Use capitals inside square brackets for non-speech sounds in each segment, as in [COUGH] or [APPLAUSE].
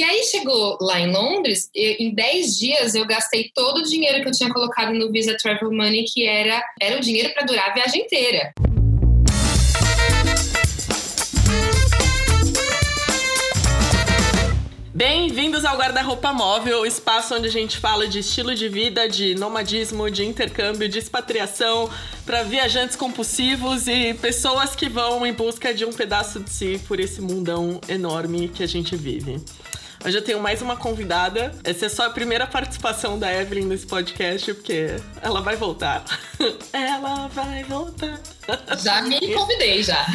E aí chegou lá em Londres, em 10 dias eu gastei todo o dinheiro que eu tinha colocado no Visa Travel Money, que era, era o dinheiro para durar a viagem inteira. Bem-vindos ao Guarda-Roupa Móvel, o espaço onde a gente fala de estilo de vida, de nomadismo, de intercâmbio, de expatriação para viajantes compulsivos e pessoas que vão em busca de um pedaço de si por esse mundão enorme que a gente vive. Hoje eu tenho mais uma convidada. Essa é só a primeira participação da Evelyn nesse podcast, porque ela vai voltar. [LAUGHS] ela vai voltar. Já me convidei, já. [LAUGHS]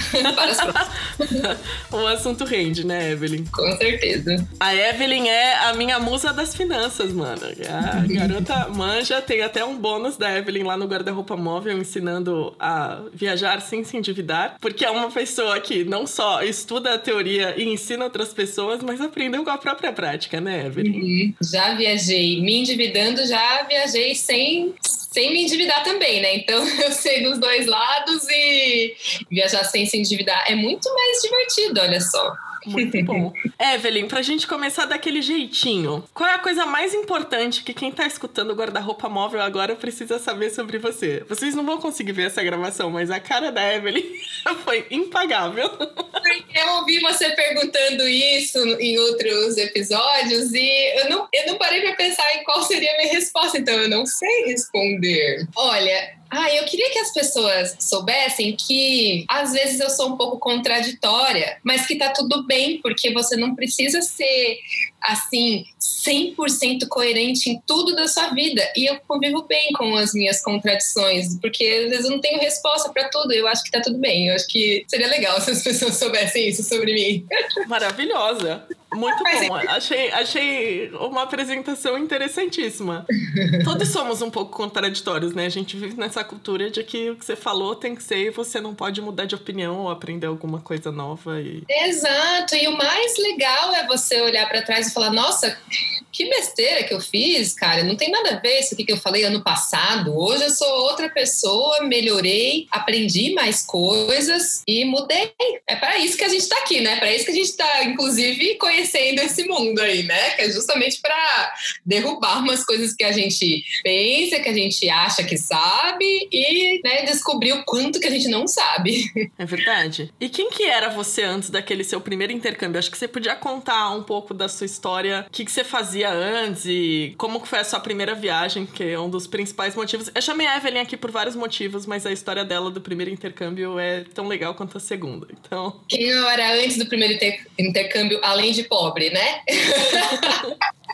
O assunto rende, né, Evelyn? Com certeza. A Evelyn é a minha musa das finanças, mano. A garota manja, tem até um bônus da Evelyn lá no guarda-roupa móvel, ensinando a viajar sem se endividar. Porque é uma pessoa que não só estuda a teoria e ensina outras pessoas, mas aprendeu com a própria própria prática, né, Evelyn? Uhum. Já viajei me endividando, já viajei sem, sem me endividar também, né? Então [LAUGHS] eu sei dos dois lados e viajar sem se endividar é muito mais divertido, olha só. Muito bom. [LAUGHS] Evelyn, pra gente começar daquele jeitinho, qual é a coisa mais importante que quem tá escutando o guarda-roupa móvel agora precisa saber sobre você? Vocês não vão conseguir ver essa gravação, mas a cara da Evelyn [LAUGHS] foi impagável. Eu ouvi você perguntando isso em outros episódios e eu não, eu não parei pra pensar em qual seria a minha resposta, então eu não sei responder. Olha, ah, eu queria que as pessoas soubessem que às vezes eu sou um pouco contraditória, mas que tá tudo bem, porque você não precisa ser assim 100% coerente em tudo da sua vida. E eu convivo bem com as minhas contradições, porque às vezes eu não tenho resposta para tudo. Eu acho que tá tudo bem. Eu acho que seria legal [LAUGHS] se as pessoas soubessem isso sobre mim. Maravilhosa. Muito bom. Achei, achei uma apresentação interessantíssima. [LAUGHS] Todos somos um pouco contraditórios, né? A gente vive nessa cultura de que o que você falou tem que ser e você não pode mudar de opinião ou aprender alguma coisa nova. E... Exato. E o mais legal é você olhar para trás e falar: nossa, que besteira que eu fiz, cara. Não tem nada a ver isso aqui que eu falei ano passado. Hoje eu sou outra pessoa, melhorei, aprendi mais coisas e mudei. É para isso que a gente está aqui, né? Para isso que a gente está, inclusive, conhecendo esse mundo aí, né? Que é justamente para derrubar umas coisas que a gente pensa, que a gente acha que sabe e né, descobrir o quanto que a gente não sabe. [LAUGHS] É verdade. E quem que era você antes daquele seu primeiro intercâmbio? Acho que você podia contar um pouco da sua história, o que, que você fazia fazia antes e como que foi a sua primeira viagem, que é um dos principais motivos. Eu chamei a Evelyn aqui por vários motivos, mas a história dela do primeiro intercâmbio é tão legal quanto a segunda. Então. Quem eu era antes do primeiro intercâmbio, além de pobre, né? [LAUGHS]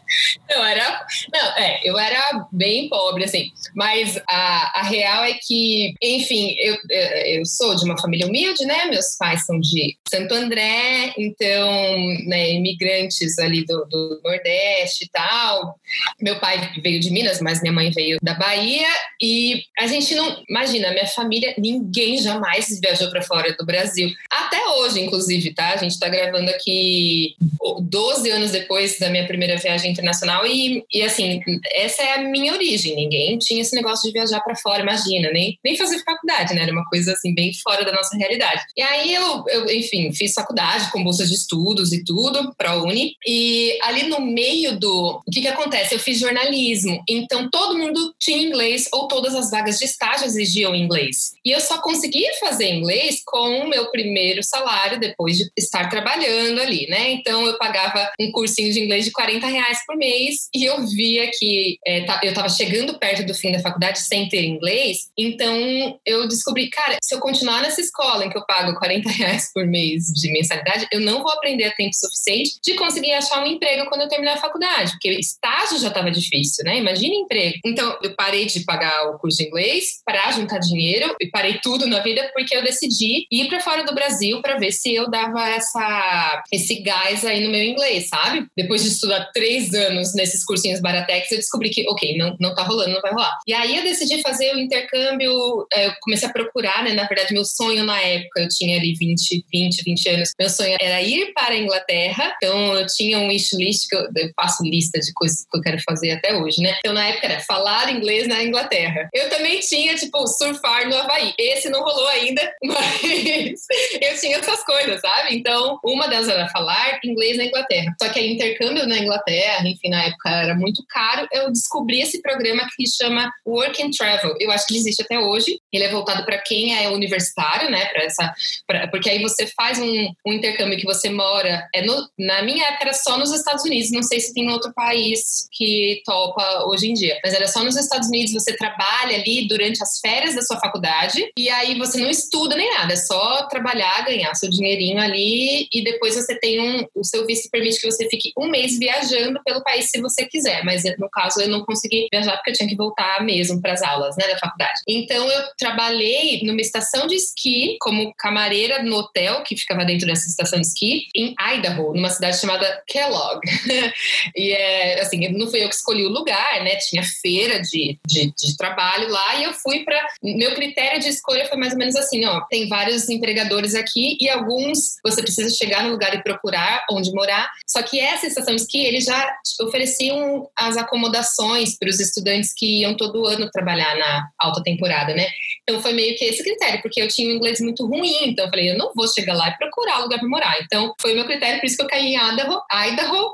Não, era. Não, é, eu era bem pobre, assim. Mas a, a real é que, enfim, eu, eu sou de uma família humilde, né? Meus pais são de Santo André, então, né, imigrantes ali do, do Nordeste e tal. Meu pai veio de Minas, mas minha mãe veio da Bahia. E a gente não. Imagina, minha família, ninguém jamais viajou para fora do Brasil. Até hoje, inclusive, tá? A gente tá gravando aqui 12 anos depois da minha primeira viagem internacional e, e assim, essa é a minha origem. Ninguém tinha esse negócio de viajar para fora, imagina, nem, nem fazer faculdade, né? Era uma coisa assim, bem fora da nossa realidade. E aí eu, eu enfim, fiz faculdade com bolsas de estudos e tudo, para Uni. E ali no meio do. O que que acontece? Eu fiz jornalismo, então todo mundo tinha inglês ou todas as vagas de estágio exigiam inglês. E eu só conseguia fazer inglês com o meu primeiro salário depois de estar trabalhando ali, né? Então eu pagava um cursinho de inglês de 40 reais por mês e eu via que é, tá, eu estava chegando perto do fim da faculdade sem ter inglês, então eu descobri, cara, se eu continuar nessa escola em que eu pago 40 [LAUGHS] reais por mês de mensalidade, eu não vou aprender a tempo suficiente de conseguir achar um emprego quando eu terminar a faculdade, porque estágio já estava difícil, né? Imagina emprego. Então eu parei de pagar o curso de inglês para juntar dinheiro e parei tudo na vida porque eu decidi ir para fora do Brasil para ver se eu dava essa esse gás aí no meu inglês, sabe? Depois de estudar três anos anos nesses cursinhos Baratex, eu descobri que, ok, não, não tá rolando, não vai rolar. E aí eu decidi fazer o intercâmbio, é, eu comecei a procurar, né? Na verdade, meu sonho na época, eu tinha ali 20, 20, 20 anos, meu sonho era ir para a Inglaterra. Então eu tinha um wish list, que eu, eu faço lista de coisas que eu quero fazer até hoje, né? Então na época era falar inglês na Inglaterra. Eu também tinha, tipo, surfar no Havaí. Esse não rolou ainda, [LAUGHS] mas eu tinha essas coisas, sabe? Então, uma delas era falar inglês na Inglaterra. Só que aí, intercâmbio na Inglaterra, enfim, na época era muito caro. Eu descobri esse programa que chama Work and Travel. Eu acho que ele existe até hoje. Ele é voltado para quem é universitário, né? Pra essa, pra, porque aí você faz um, um intercâmbio que você mora. É no, na minha época era só nos Estados Unidos. Não sei se tem outro país que topa hoje em dia. Mas era só nos Estados Unidos. Você trabalha ali durante as férias da sua faculdade. E aí você não estuda nem nada. É só trabalhar, ganhar seu dinheirinho ali. E depois você tem um. O seu visto permite que você fique um mês viajando pelo país se você quiser. Mas no caso eu não consegui viajar porque eu tinha que voltar mesmo para as aulas né, da faculdade. Então eu trabalhei numa estação de esqui como camareira no hotel que ficava dentro dessa estação de esqui em Idaho, numa cidade chamada Kellogg. [LAUGHS] e é assim, não fui eu que escolhi o lugar, né? Tinha feira de, de, de trabalho lá e eu fui para. Meu critério de escolha foi mais ou menos assim: ó, tem vários empregadores aqui e alguns você precisa chegar no lugar e procurar onde morar. Só que essa estação de esqui, eles já ofereciam as acomodações para os estudantes que iam todo ano trabalhar na alta temporada, né? Então foi meio que esse critério, porque eu tinha um inglês muito ruim, então eu falei, eu não vou chegar lá e procurar lugar para morar. Então foi meu critério, por isso que eu caí em Idaho, Idaho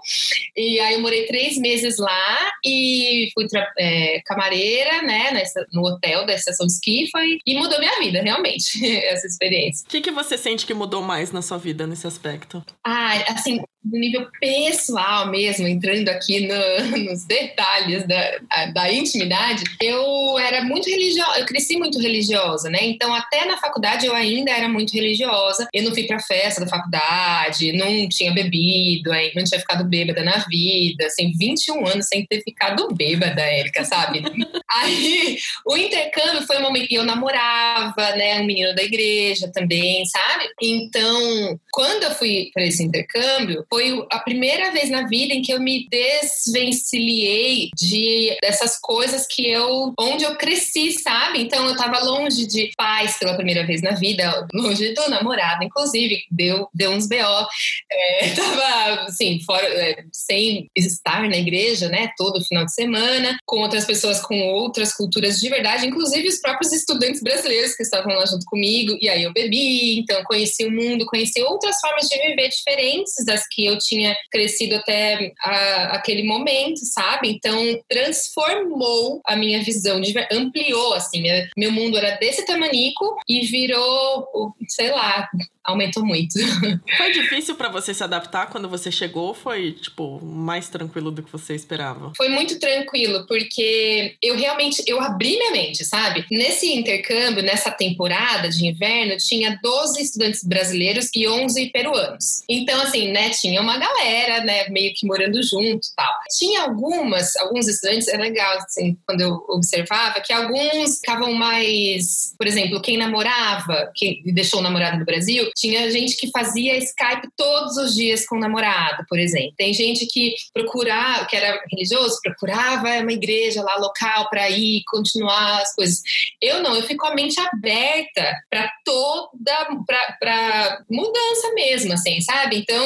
e aí eu morei três meses lá e fui é, camareira, né, nessa, no hotel da estação de esqui, foi, e mudou minha vida, realmente, [LAUGHS] essa experiência. O que, que você sente que mudou mais na sua vida nesse aspecto? Ah, assim, no nível pessoal mesmo, entrando aqui no, [LAUGHS] nos detalhes da, da intimidade, eu era muito religiosa, eu cresci muito religiosa, né? Então, até na faculdade eu ainda era muito religiosa. Eu não fui pra festa da faculdade, não tinha bebido, não tinha ficado bêbada na vida, assim, 21 anos sem ter ficado bêbada, Érica, sabe? [LAUGHS] Aí, o intercâmbio foi um momento que eu namorava, né? Um menino da igreja também, sabe? Então, quando eu fui para esse intercâmbio, foi a primeira vez na vida em que eu me desvencilhei de dessas coisas que eu onde eu cresci, sabe? Então eu tava longe de pais pela primeira vez na vida, longe do namorado, inclusive, deu deu uns BO. É, [LAUGHS] tava assim, fora é, sem estar na igreja, né, todo final de semana, com outras pessoas com outras culturas de verdade, inclusive os próprios estudantes brasileiros que estavam lá junto comigo, e aí eu bebi, então conheci o mundo, conheci outras formas de viver diferentes das que eu tinha crescido até a, aquele momento, sabe? Então, transformou a minha visão, ampliou, assim. Meu mundo era desse tamanico e virou, sei lá, aumentou muito. [LAUGHS] Foi difícil para você se adaptar quando você chegou? Foi, tipo, mais tranquilo do que você esperava? Foi muito tranquilo, porque eu realmente, eu abri minha mente, sabe? Nesse intercâmbio, nessa temporada de inverno, tinha 12 estudantes brasileiros e 11 peruanos. Então, assim, né, tinha uma galera, né, meio que morando junto tal. Tinha algumas, alguns estudantes, é legal, assim, quando eu observava, que alguns ficavam mais, por exemplo, quem namorava, quem deixou o namorado no Brasil, tinha gente que fazia Skype todos os dias com o namorado, por exemplo. Tem gente que procurava, que era religioso, procurava uma igreja lá local para ir continuar as coisas. Eu não, eu fico a mente aberta para toda para mudança mesmo, assim, sabe? Então,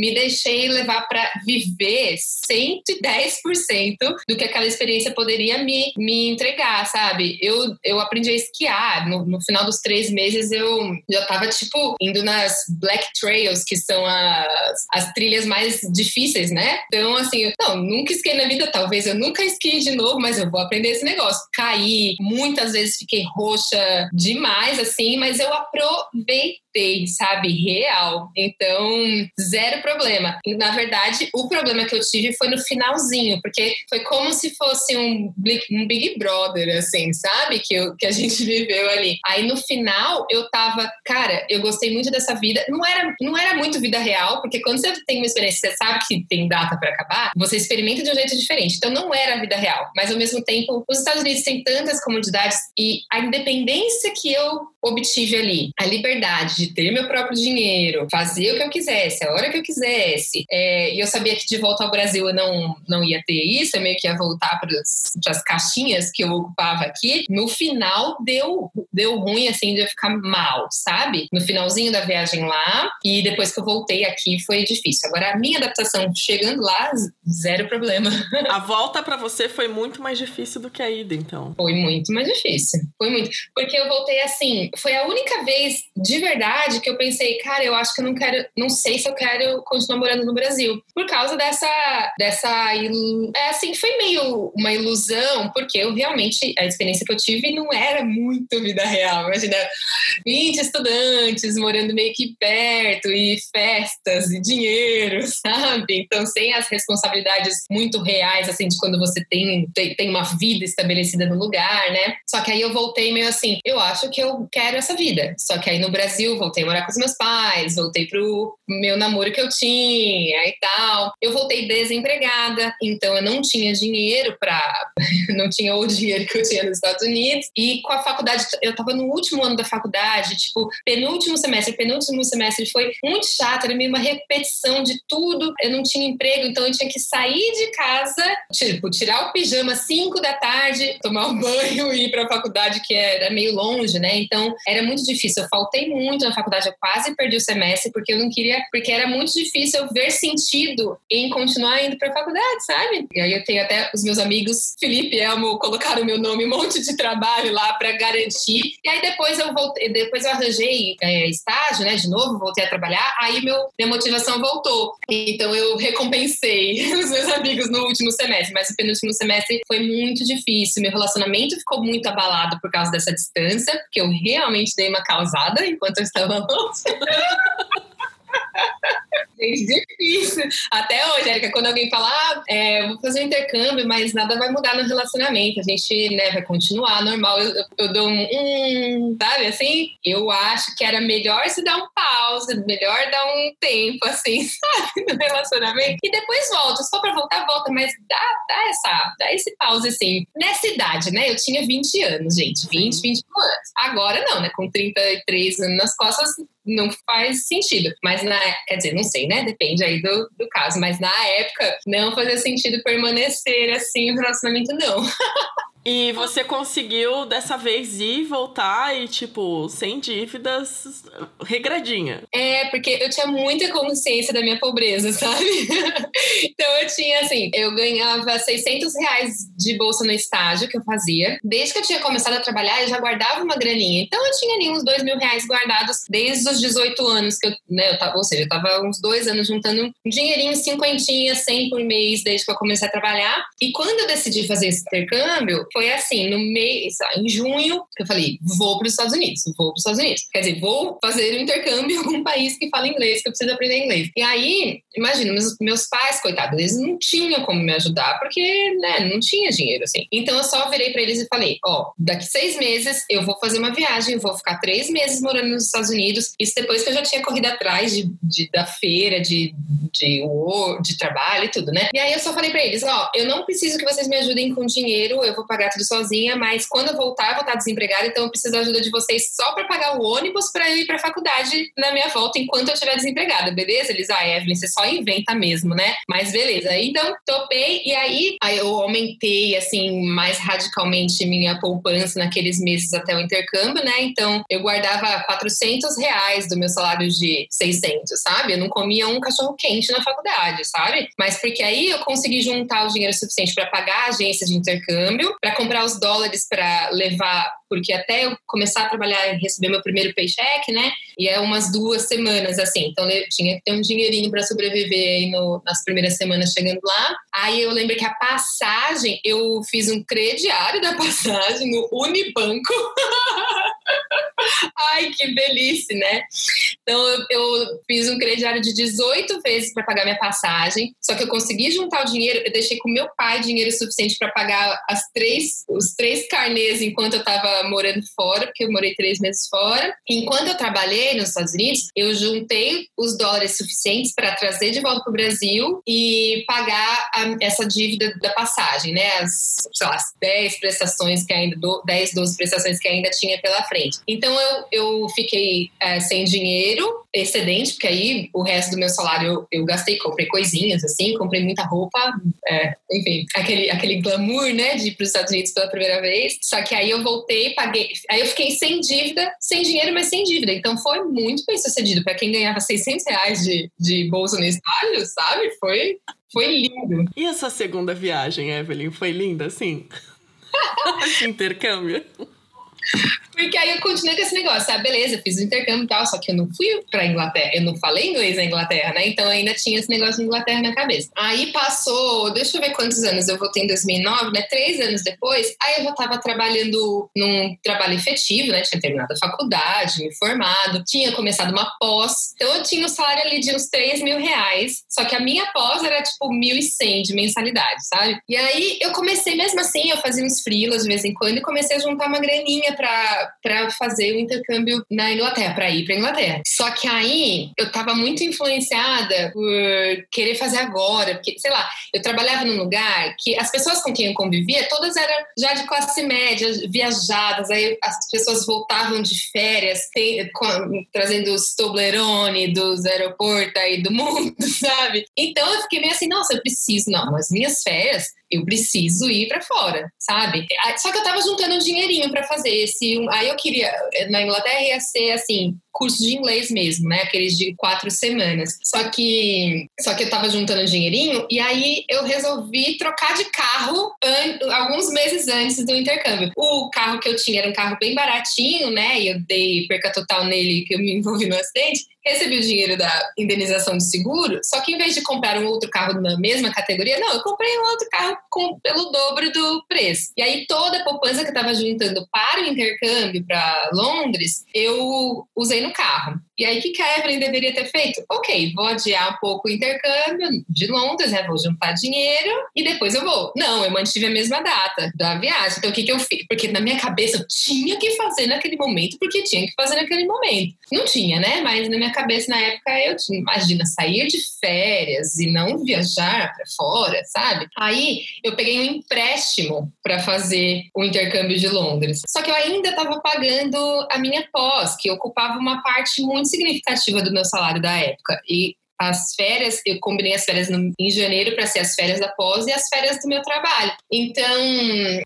me deixei levar para viver 110% do que aquela experiência poderia me, me entregar, sabe? Eu, eu aprendi a esquiar. No, no final dos três meses, eu já tava, tipo, indo nas Black Trails, que são as, as trilhas mais difíceis, né? Então, assim, não, nunca esquiei na vida, talvez eu nunca esquie de novo, mas eu vou aprender esse negócio. Caí, muitas vezes fiquei roxa demais, assim, mas eu aproveitei sabe, real. Então, zero problema. Na verdade, o problema que eu tive foi no finalzinho, porque foi como se fosse um, um Big Brother, assim, sabe? Que, eu, que a gente [LAUGHS] viveu ali. Aí no final, eu tava, cara, eu gostei muito dessa vida. Não era, não era muito vida real, porque quando você tem uma experiência, você sabe que tem data para acabar, você experimenta de um jeito diferente. Então, não era a vida real. Mas ao mesmo tempo, os Estados Unidos têm tantas comodidades e a independência que eu obtive ali? A liberdade de ter meu próprio dinheiro, fazer o que eu quisesse, a hora que eu quisesse. É, e eu sabia que de volta ao Brasil eu não, não ia ter isso, eu meio que ia voltar para as caixinhas que eu ocupava aqui. No final, deu, deu ruim, assim, de eu ficar mal, sabe? No finalzinho da viagem lá, e depois que eu voltei aqui foi difícil. Agora, a minha adaptação chegando lá, zero problema. A volta para você foi muito mais difícil do que a ida, então. Foi muito mais difícil. Foi muito. Porque eu voltei assim, foi a única vez de verdade que eu pensei, cara, eu acho que eu não quero, não sei se eu quero continuar morando no Brasil. Por causa dessa, dessa, é assim, foi meio uma ilusão, porque eu realmente, a experiência que eu tive não era muito vida real. Imagina, 20 estudantes morando meio que perto e festas e dinheiro, [LAUGHS] sabe? Então, sem as responsabilidades muito reais, assim, de quando você tem, tem, tem uma vida estabelecida no lugar, né? Só que aí eu voltei meio assim, eu acho que eu quero essa vida. Só que aí no Brasil, voltei a morar com os meus pais, voltei pro meu namoro que eu tinha e tal. Eu voltei desempregada, então eu não tinha dinheiro para [LAUGHS] não tinha o dinheiro que eu tinha nos Estados Unidos. E com a faculdade, eu tava no último ano da faculdade, tipo, penúltimo semestre, penúltimo semestre foi muito chato, era meio uma repetição de tudo. Eu não tinha emprego, então eu tinha que sair de casa, tipo, tirar o pijama às 5 da tarde, tomar um [LAUGHS] banho e ir para a faculdade, que era meio longe, né? Então era muito difícil. Eu faltei muito na faculdade, eu quase perdi o semestre porque eu não queria, porque era muito difícil eu ver sentido em continuar indo para a faculdade, sabe? E aí eu tenho até os meus amigos, Felipe e Elmo, colocaram meu nome, um monte de trabalho lá para garantir. E aí depois eu voltei, depois eu arranjei é, estágio, né? De novo, voltei a trabalhar. Aí meu, minha motivação voltou. Então eu recompensei [LAUGHS] os meus amigos no último semestre, mas o penúltimo semestre foi muito difícil. Meu relacionamento ficou muito abalado por causa dessa distância, porque eu realmente dei uma causada enquanto eu estava longe. [LAUGHS] Gente, [LAUGHS] difícil. Até hoje, Erika, quando alguém fala, ah, é, vou fazer um intercâmbio, mas nada vai mudar no relacionamento, a gente né, vai continuar normal. Eu, eu, eu dou um, um, sabe, assim, eu acho que era melhor se dar um pause, melhor dar um tempo, assim, [LAUGHS] sabe, no relacionamento. E depois volta, só pra voltar, volta, mas dá, dá, essa, dá esse pause, assim. Nessa idade, né, eu tinha 20 anos, gente, 20, 21 anos. Agora não, né, com 33 anos nas costas, não faz sentido. Mas na, quer dizer, não sei, né? Depende aí do, do caso. Mas na época não fazia sentido permanecer assim o relacionamento, não. [LAUGHS] E você conseguiu dessa vez ir, voltar e, tipo, sem dívidas, regradinha. É, porque eu tinha muita consciência da minha pobreza, [LAUGHS] sabe? então eu tinha, assim, eu ganhava 600 reais de bolsa no estágio que eu fazia. Desde que eu tinha começado a trabalhar, eu já guardava uma graninha. Então eu tinha ali uns dois mil reais guardados desde os 18 anos que eu, né, eu tava, ou seja, eu tava uns dois anos juntando um dinheirinho, cinquentinha, cem por mês, desde que eu comecei a trabalhar. E quando eu decidi fazer esse intercâmbio, foi assim, no mês, em junho, eu falei, vou para os Estados Unidos, vou para os Estados Unidos. Quer dizer, vou fazer um intercâmbio [LAUGHS] em algum país que fala inglês, que eu preciso aprender inglês. E aí, imagina, meus, meus pais, coitados, eles não tinham como me ajudar, porque, né, não tinha dinheiro, assim. Então eu só virei para eles e falei, ó, oh, daqui seis meses eu vou fazer uma viagem, vou ficar três meses morando nos Estados Unidos. Isso depois que eu já tinha corrido atrás de, de da feira, de, de, de, de trabalho e tudo, né? E aí eu só falei para eles, ó, oh, eu não preciso que vocês me ajudem com dinheiro, eu vou pagar tudo sozinha, mas quando eu voltar, eu vou estar desempregada, então eu preciso da ajuda de vocês só para pagar o ônibus para eu ir para a faculdade na minha volta enquanto eu estiver desempregada, beleza? Eles, ah, Evelyn, você só inventa mesmo, né? Mas beleza. Então, topei e aí, aí eu aumentei, assim, mais radicalmente minha poupança naqueles meses até o intercâmbio, né? Então, eu guardava 400 reais do meu salário de 600, sabe? Eu não comia um cachorro quente na faculdade, sabe? Mas porque aí eu consegui juntar o dinheiro suficiente para pagar a agência de intercâmbio, para comprar os dólares para levar, porque até eu começar a trabalhar e receber meu primeiro paycheck, né? E é umas duas semanas assim. Então eu tinha que ter um dinheirinho para sobreviver aí no, nas primeiras semanas chegando lá. Aí eu lembro que a passagem, eu fiz um crediário da [LAUGHS] passagem no Unibanco. [LAUGHS] Ai, que delícia, né? Então eu, eu fiz um crediário de 18 vezes para pagar minha passagem. Só que eu consegui juntar o dinheiro, eu deixei com meu pai dinheiro suficiente para pagar as três, os três carnês enquanto eu estava morando fora, porque eu morei três meses fora. Enquanto eu trabalhei nos Estados Unidos, eu juntei os dólares suficientes para trazer de volta para o Brasil e pagar a, essa dívida da passagem, né? As, sei lá, as 10 prestações que ainda, 10, 12 prestações que ainda tinha pela frente. Então eu, eu fiquei é, sem dinheiro, excedente, porque aí o resto do meu salário eu, eu gastei, comprei coisinhas assim, comprei muita roupa, é, enfim, aquele, aquele glamour, né, de ir para os Estados Unidos pela primeira vez. Só que aí eu voltei, paguei, aí eu fiquei sem dívida, sem dinheiro, mas sem dívida. Então foi muito bem sucedido para quem ganhava 600 reais de, de bolsa no estádio, sabe? Foi, foi lindo. E essa segunda viagem, Evelyn, foi linda, assim? [LAUGHS] Esse intercâmbio? Porque aí eu continuei com esse negócio, sabe? Beleza, fiz o intercâmbio e tal, só que eu não fui pra Inglaterra, eu não falei inglês na Inglaterra, né? Então ainda tinha esse negócio de Inglaterra na cabeça. Aí passou, deixa eu ver quantos anos eu voltei em 2009, né? Três anos depois, aí eu já tava trabalhando num trabalho efetivo, né? Tinha terminado a faculdade, me formado, tinha começado uma pós. Então eu tinha um salário ali de uns 3 mil reais, só que a minha pós era tipo 1.100 de mensalidade, sabe? E aí eu comecei mesmo assim, eu fazia uns freelas de vez em quando e comecei a juntar uma graninha para fazer o intercâmbio na Inglaterra, para ir para Inglaterra. Só que aí eu estava muito influenciada por querer fazer agora, porque, sei lá, eu trabalhava num lugar que as pessoas com quem eu convivia, todas eram já de classe média, viajadas, aí as pessoas voltavam de férias, com, trazendo os Toblerone dos aeroportos aí do mundo, [LAUGHS] sabe? Então eu fiquei meio assim, nossa, eu preciso, não, as minhas férias eu preciso ir para fora, sabe? Só que eu tava juntando um dinheirinho para fazer esse. Aí eu queria, na Inglaterra ia ser assim, curso de inglês mesmo, né? Aqueles de quatro semanas. Só que, só que eu tava juntando dinheirinho e aí eu resolvi trocar de carro an, alguns meses antes do intercâmbio. O carro que eu tinha era um carro bem baratinho, né? E eu dei perca total nele que eu me [LAUGHS] envolvi no acidente recebi o dinheiro da indenização de seguro, só que em vez de comprar um outro carro na mesma categoria, não, eu comprei um outro carro com, pelo dobro do preço. E aí toda a poupança que eu estava juntando para o intercâmbio para Londres, eu usei no carro. E aí, o que, a Evelyn deveria ter feito? Ok, vou adiar um pouco o intercâmbio de Londres, né? Vou juntar dinheiro e depois eu vou. Não, eu mantive a mesma data da viagem. Então, o que, que eu fiz? Porque na minha cabeça eu tinha que fazer naquele momento, porque tinha que fazer naquele momento. Não tinha, né? Mas na minha cabeça, na época, eu tinha, imagina, sair de férias e não viajar para fora, sabe? Aí, eu peguei um empréstimo para fazer o intercâmbio de Londres. Só que eu ainda estava pagando a minha pós, que ocupava uma parte muito significativa do meu salário da época. E as férias, eu combinei as férias no, em janeiro para ser as férias da pós e as férias do meu trabalho. Então,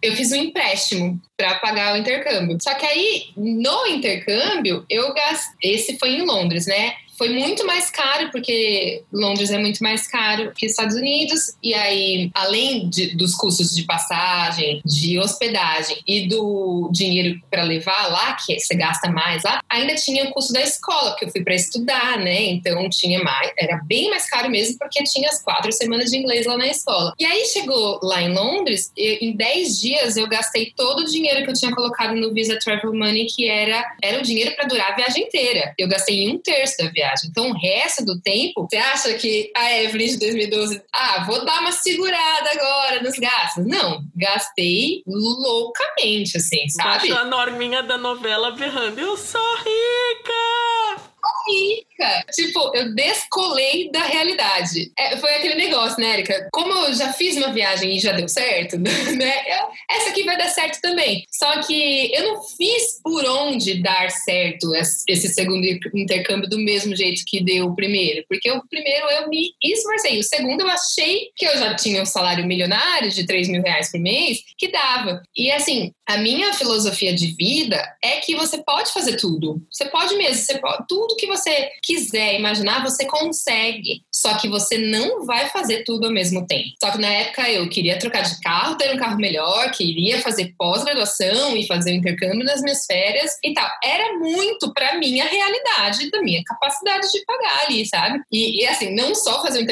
eu fiz um empréstimo para pagar o intercâmbio. Só que aí, no intercâmbio, eu gastei. Esse foi em Londres, né? Foi muito mais caro, porque Londres é muito mais caro que Estados Unidos. E aí, além de, dos custos de passagem, de hospedagem e do dinheiro para levar lá, que você gasta mais lá, ainda tinha o custo da escola, porque eu fui para estudar, né? Então tinha mais, era bem mais caro mesmo, porque tinha as quatro semanas de inglês lá na escola. E aí chegou lá em Londres, em 10 dias eu gastei todo o dinheiro que eu tinha colocado no Visa Travel Money, que era, era o dinheiro para durar a viagem inteira. Eu gastei um terço da viagem viagem. Então, o resto do tempo, você acha que a Evelyn de 2012, ah, vou dar uma segurada agora nos gastos? Não, gastei loucamente, assim, sabe? Baixa a norminha da novela berrando, eu sou rica! rica. Tipo, eu descolei da realidade. É, foi aquele negócio, né, Erika? Como eu já fiz uma viagem e já deu certo, [LAUGHS] né? Eu, essa aqui vai dar certo também. Só que eu não fiz por onde dar certo esse segundo intercâmbio do mesmo jeito que deu o primeiro. Porque o primeiro eu me esforcei. O segundo eu achei que eu já tinha um salário milionário de 3 mil reais por mês, que dava. E assim, a minha filosofia de vida é que você pode fazer tudo. Você pode mesmo, você pode, tudo que você quiser imaginar, você consegue. Só que você não vai fazer tudo ao mesmo tempo. Só que na época eu queria trocar de carro, ter um carro melhor, queria fazer pós-graduação e fazer o intercâmbio nas minhas férias e tal. Era muito para minha realidade, da minha capacidade de pagar ali, sabe? E, e assim, não só fazer o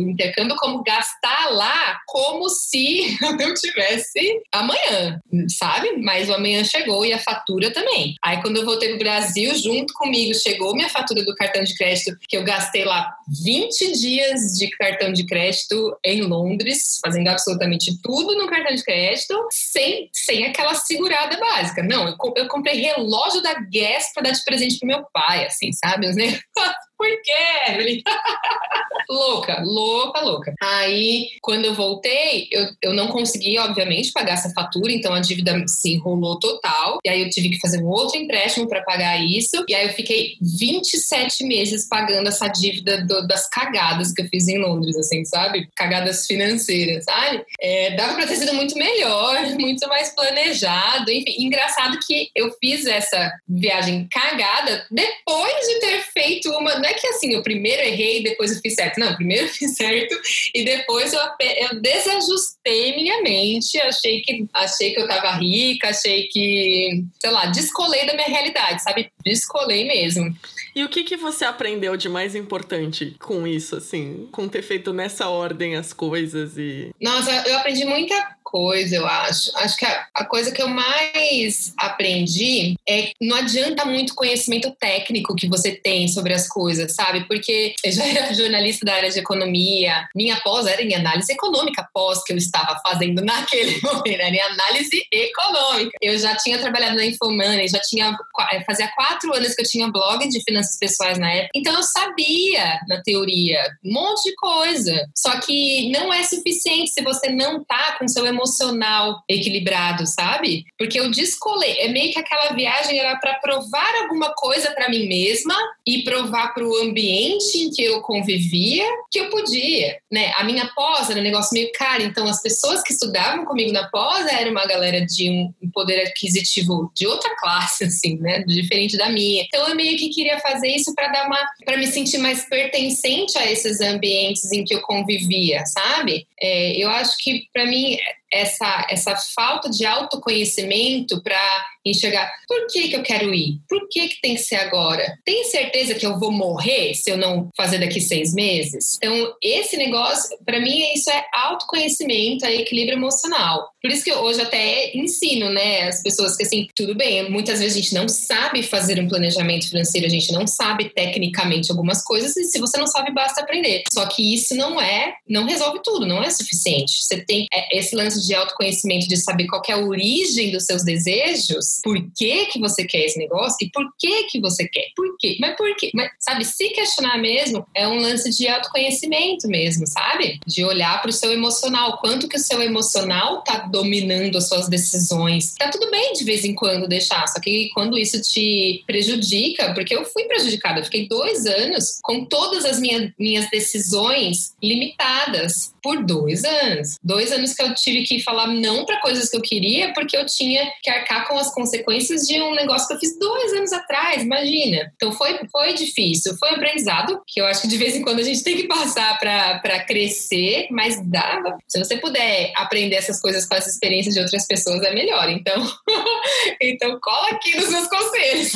intercâmbio, como gastar lá como se [LAUGHS] eu tivesse amanhã, sabe? Mas o amanhã chegou e a fatura também. Aí quando eu voltei pro Brasil, junto comigo chegou minha fatura do cartão de crédito que eu gastei lá 20 dias de cartão de crédito em Londres, fazendo absolutamente tudo no cartão de crédito, sem, sem aquela segurada básica. Não, eu, eu comprei relógio da Guess para dar de presente pro meu pai, assim, sabe? Os negócios por quê? [LAUGHS] louca, louca, louca. Aí, quando eu voltei, eu, eu não consegui, obviamente, pagar essa fatura, então a dívida se enrolou total. E aí eu tive que fazer um outro empréstimo para pagar isso. E aí eu fiquei 27 meses pagando essa dívida do, das cagadas que eu fiz em Londres, assim, sabe? Cagadas financeiras, sabe? É, dava para ter sido muito melhor, [LAUGHS] muito mais planejado. Enfim, engraçado que eu fiz essa viagem cagada depois de ter feito uma é que assim, eu primeiro errei e depois eu fiz certo. Não, primeiro eu fiz certo e depois eu, eu desajustei minha mente, achei que, achei que eu tava rica, achei que, sei lá, descolei da minha realidade, sabe? Descolei mesmo. E o que, que você aprendeu de mais importante com isso, assim? Com ter feito nessa ordem as coisas e. Nossa, eu aprendi muita coisa, eu acho. Acho que a, a, coisa que eu mais aprendi é não adianta muito conhecimento técnico que você tem sobre as coisas, sabe? Porque eu já era jornalista da área de economia, minha pós era em análise econômica, pós que eu estava fazendo naquele [LAUGHS] momento, era em análise econômica. Eu já tinha trabalhado na Infomoney, já tinha, é, fazia quatro anos que eu tinha blog de finanças pessoais na época, então eu sabia, na teoria, um monte de coisa. Só que não é suficiente se você não tá com seu emocional equilibrado, sabe? Porque eu descolei. É meio que aquela viagem era para provar alguma coisa para mim mesma e provar para o ambiente em que eu convivia que eu podia, né? A minha pós era um negócio meio caro, então as pessoas que estudavam comigo na pós era uma galera de um poder aquisitivo de outra classe, [LAUGHS] assim, né? Diferente da minha. Então eu meio que queria fazer isso para dar uma, para me sentir mais pertencente a esses ambientes em que eu convivia, sabe? É, eu acho que para mim essa, essa falta de autoconhecimento para enxergar por que, que eu quero ir? Por que, que tem que ser agora? Tem certeza que eu vou morrer se eu não fazer daqui seis meses? Então, esse negócio, para mim, isso é autoconhecimento, é equilíbrio emocional. Por isso que hoje até ensino, né, as pessoas que assim, tudo bem, muitas vezes a gente não sabe fazer um planejamento financeiro, a gente não sabe tecnicamente algumas coisas, e se você não sabe, basta aprender. Só que isso não é, não resolve tudo, não é suficiente. Você tem é, esse lance de autoconhecimento, de saber qual é a origem dos seus desejos, por que que você quer esse negócio e por que que você quer. Por quê? Mas por quê? Mas, sabe, se questionar mesmo é um lance de autoconhecimento mesmo, sabe? De olhar para o seu emocional, quanto que o seu emocional tá dominando as suas decisões. Tá tudo bem de vez em quando deixar, só que quando isso te prejudica, porque eu fui prejudicada, eu fiquei dois anos com todas as minha, minhas decisões limitadas por dois anos. Dois anos que eu tive que falar não para coisas que eu queria, porque eu tinha que arcar com as consequências de um negócio que eu fiz dois anos atrás, imagina. Então foi, foi difícil, foi um aprendizado, que eu acho que de vez em quando a gente tem que passar para crescer, mas dá. Se você puder aprender essas coisas com as experiências de outras pessoas, é melhor. Então, [LAUGHS] então cola aqui nos meus conselhos.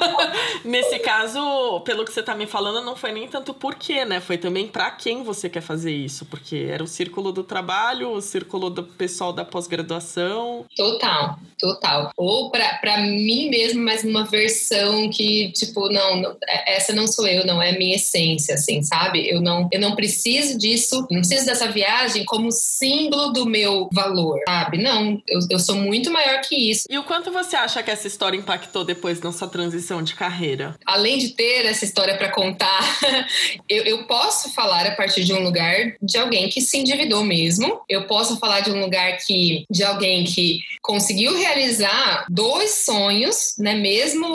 [LAUGHS] Nesse caso, pelo que você tá me falando, não foi nem tanto porquê, né? Foi também para quem você quer fazer isso, porque era o círculo do trabalho, o círculo do pessoal da pós-graduação. Total, total. Ou para mim mesmo, mas numa versão que, tipo, não, não, é, essa não sou eu, não é a minha essência, assim, sabe? Eu não, eu não preciso disso, não preciso dessa viagem como símbolo do meu valor, sabe? Não, eu, eu sou muito maior que isso. E o quanto você acha que essa história impactou depois na sua transição de carreira? Além de ter essa história para contar, [LAUGHS] eu, eu posso falar a partir de um lugar de alguém que se endividou mesmo. Eu posso falar de um lugar que de alguém que conseguiu realizar dois sonhos, né? Mesmo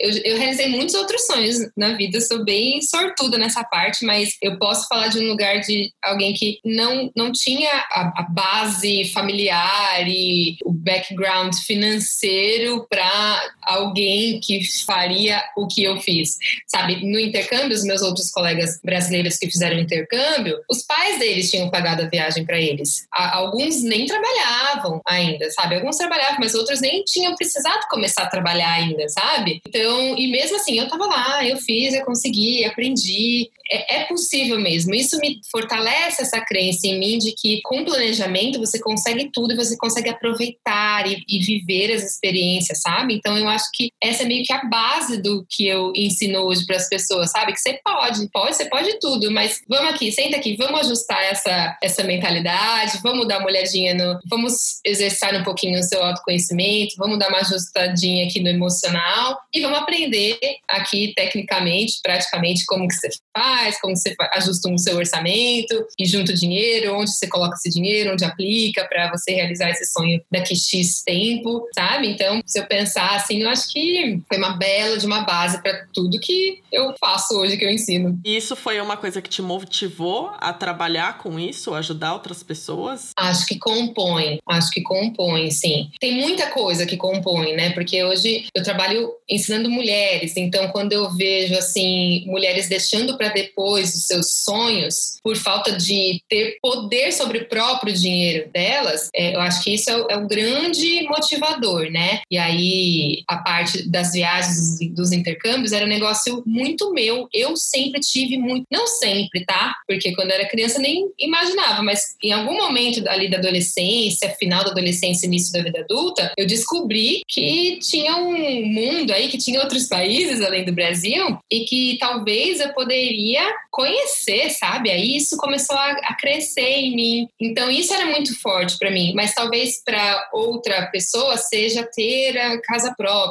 eu, eu realizei muitos outros sonhos na vida, sou bem sortuda nessa parte, mas eu posso falar de um lugar de alguém que não, não tinha a, a base familiar e o background financeiro para alguém que faria o que eu fiz, sabe? No intercâmbio, os meus outros colegas brasileiros que fizeram intercâmbio, os pais deles tinham pagado a viagem para eles. Alguns nem trabalhavam ainda, sabe? Alguns trabalhavam, mas outros nem tinham precisado começar a trabalhar ainda, sabe? Então, e mesmo assim, eu tava lá, eu fiz, eu consegui, aprendi. É, é possível mesmo. Isso me fortalece essa crença em mim de que com planejamento você consegue tudo e você consegue aproveitar e, e viver as experiências, sabe? Então, eu acho que essa é meio que a base do que eu ensino hoje para as pessoas, sabe? Que você pode, pode, você pode tudo, mas vamos aqui, senta aqui, vamos ajustar essa, essa mentalidade, vamos dar uma olhadinha no. Vamos exercitar um pouquinho o seu autoconhecimento, vamos dar uma ajustadinha aqui no emocional e vamos aprender aqui tecnicamente, praticamente, como que você faz, como você ajusta o seu orçamento e junta o dinheiro, onde você coloca esse dinheiro, onde aplica para você realizar esse sonho daqui X tempo, sabe? Então, se eu pensar assim, eu acho que foi uma bela de uma base para tudo que eu faço hoje, que eu ensino. E isso foi uma coisa que te motivou a trabalhar com isso, ajudar outras pessoas? Acho que compõe, acho que compõe, sim. Tem muita coisa que compõe, né? Porque hoje eu trabalho ensinando mulheres, então quando eu vejo assim mulheres deixando para depois os seus sonhos por falta de ter poder sobre o próprio dinheiro delas, é, eu acho que isso é, é o grande motivador, né? E aí a parte das viagens dos intercâmbios era um negócio muito meu. Eu sempre tive muito, não sempre, tá? Porque quando eu era criança nem imaginava, mas em algum momento ali da adolescência, final da adolescência, início da vida adulta, eu descobri que tinha um mundo aí, que tinha outros países além do Brasil e que talvez eu poderia conhecer, sabe? Aí isso começou a, a crescer em mim. Então isso era muito forte para mim, mas talvez para outra pessoa seja ter a casa própria,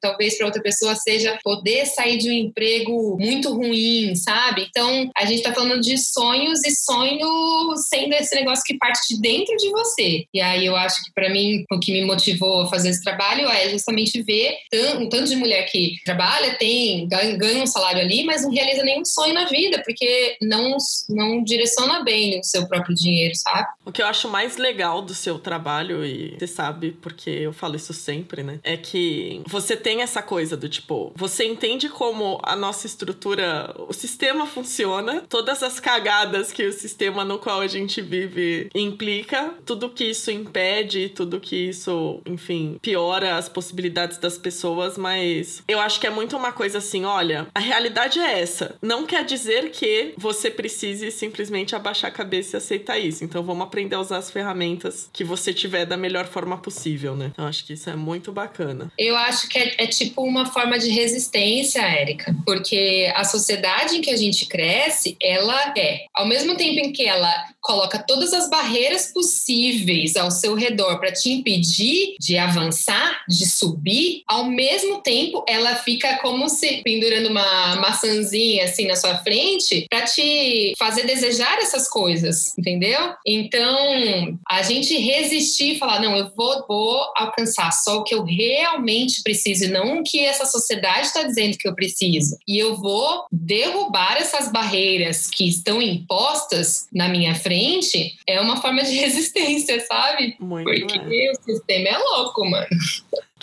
talvez para outra pessoa seja poder sair de um emprego muito ruim, sabe? Então a gente tá falando de sonhos e sonho sendo esse negócio que parte de dentro de você. E aí eu acho que para mim o que me motivou a fazer esse trabalho é justamente ver um tanto de mulher que trabalha, tem ganha um salário ali, mas não realiza nenhum sonho na vida, porque não não direciona bem o seu próprio dinheiro, sabe? O que eu acho mais legal do seu trabalho e você sabe porque eu falo isso sempre, né? É que você tem essa coisa do tipo, você entende como a nossa estrutura, o sistema funciona, todas as cagadas que o sistema no qual a gente vive implica, tudo que isso impede, tudo que isso, enfim, piora as possibilidades das pessoas, mas eu acho que é muito uma coisa assim, olha, a realidade é essa. Não quer dizer que você precise simplesmente abaixar a cabeça e aceitar isso. Então vamos aprender a usar as ferramentas que você tiver da melhor forma possível, né? Então acho que isso é muito bacana. Eu acho que é, é tipo uma forma de resistência, Érica, porque a sociedade em que a gente cresce, ela é, ao mesmo tempo em que ela coloca todas as barreiras possíveis ao seu redor para te impedir de avançar, de subir, ao mesmo tempo ela fica como se pendurando uma maçãzinha assim na sua frente para te fazer desejar essas coisas, entendeu? Então, a gente resistir e falar, não, eu vou, vou alcançar só o que eu realmente preciso e não o que essa sociedade está dizendo que eu preciso. E eu vou derrubar essas barreiras que estão impostas na minha frente é uma forma de [LAUGHS] resistência, sabe? Muito Porque é. o sistema é louco, mano.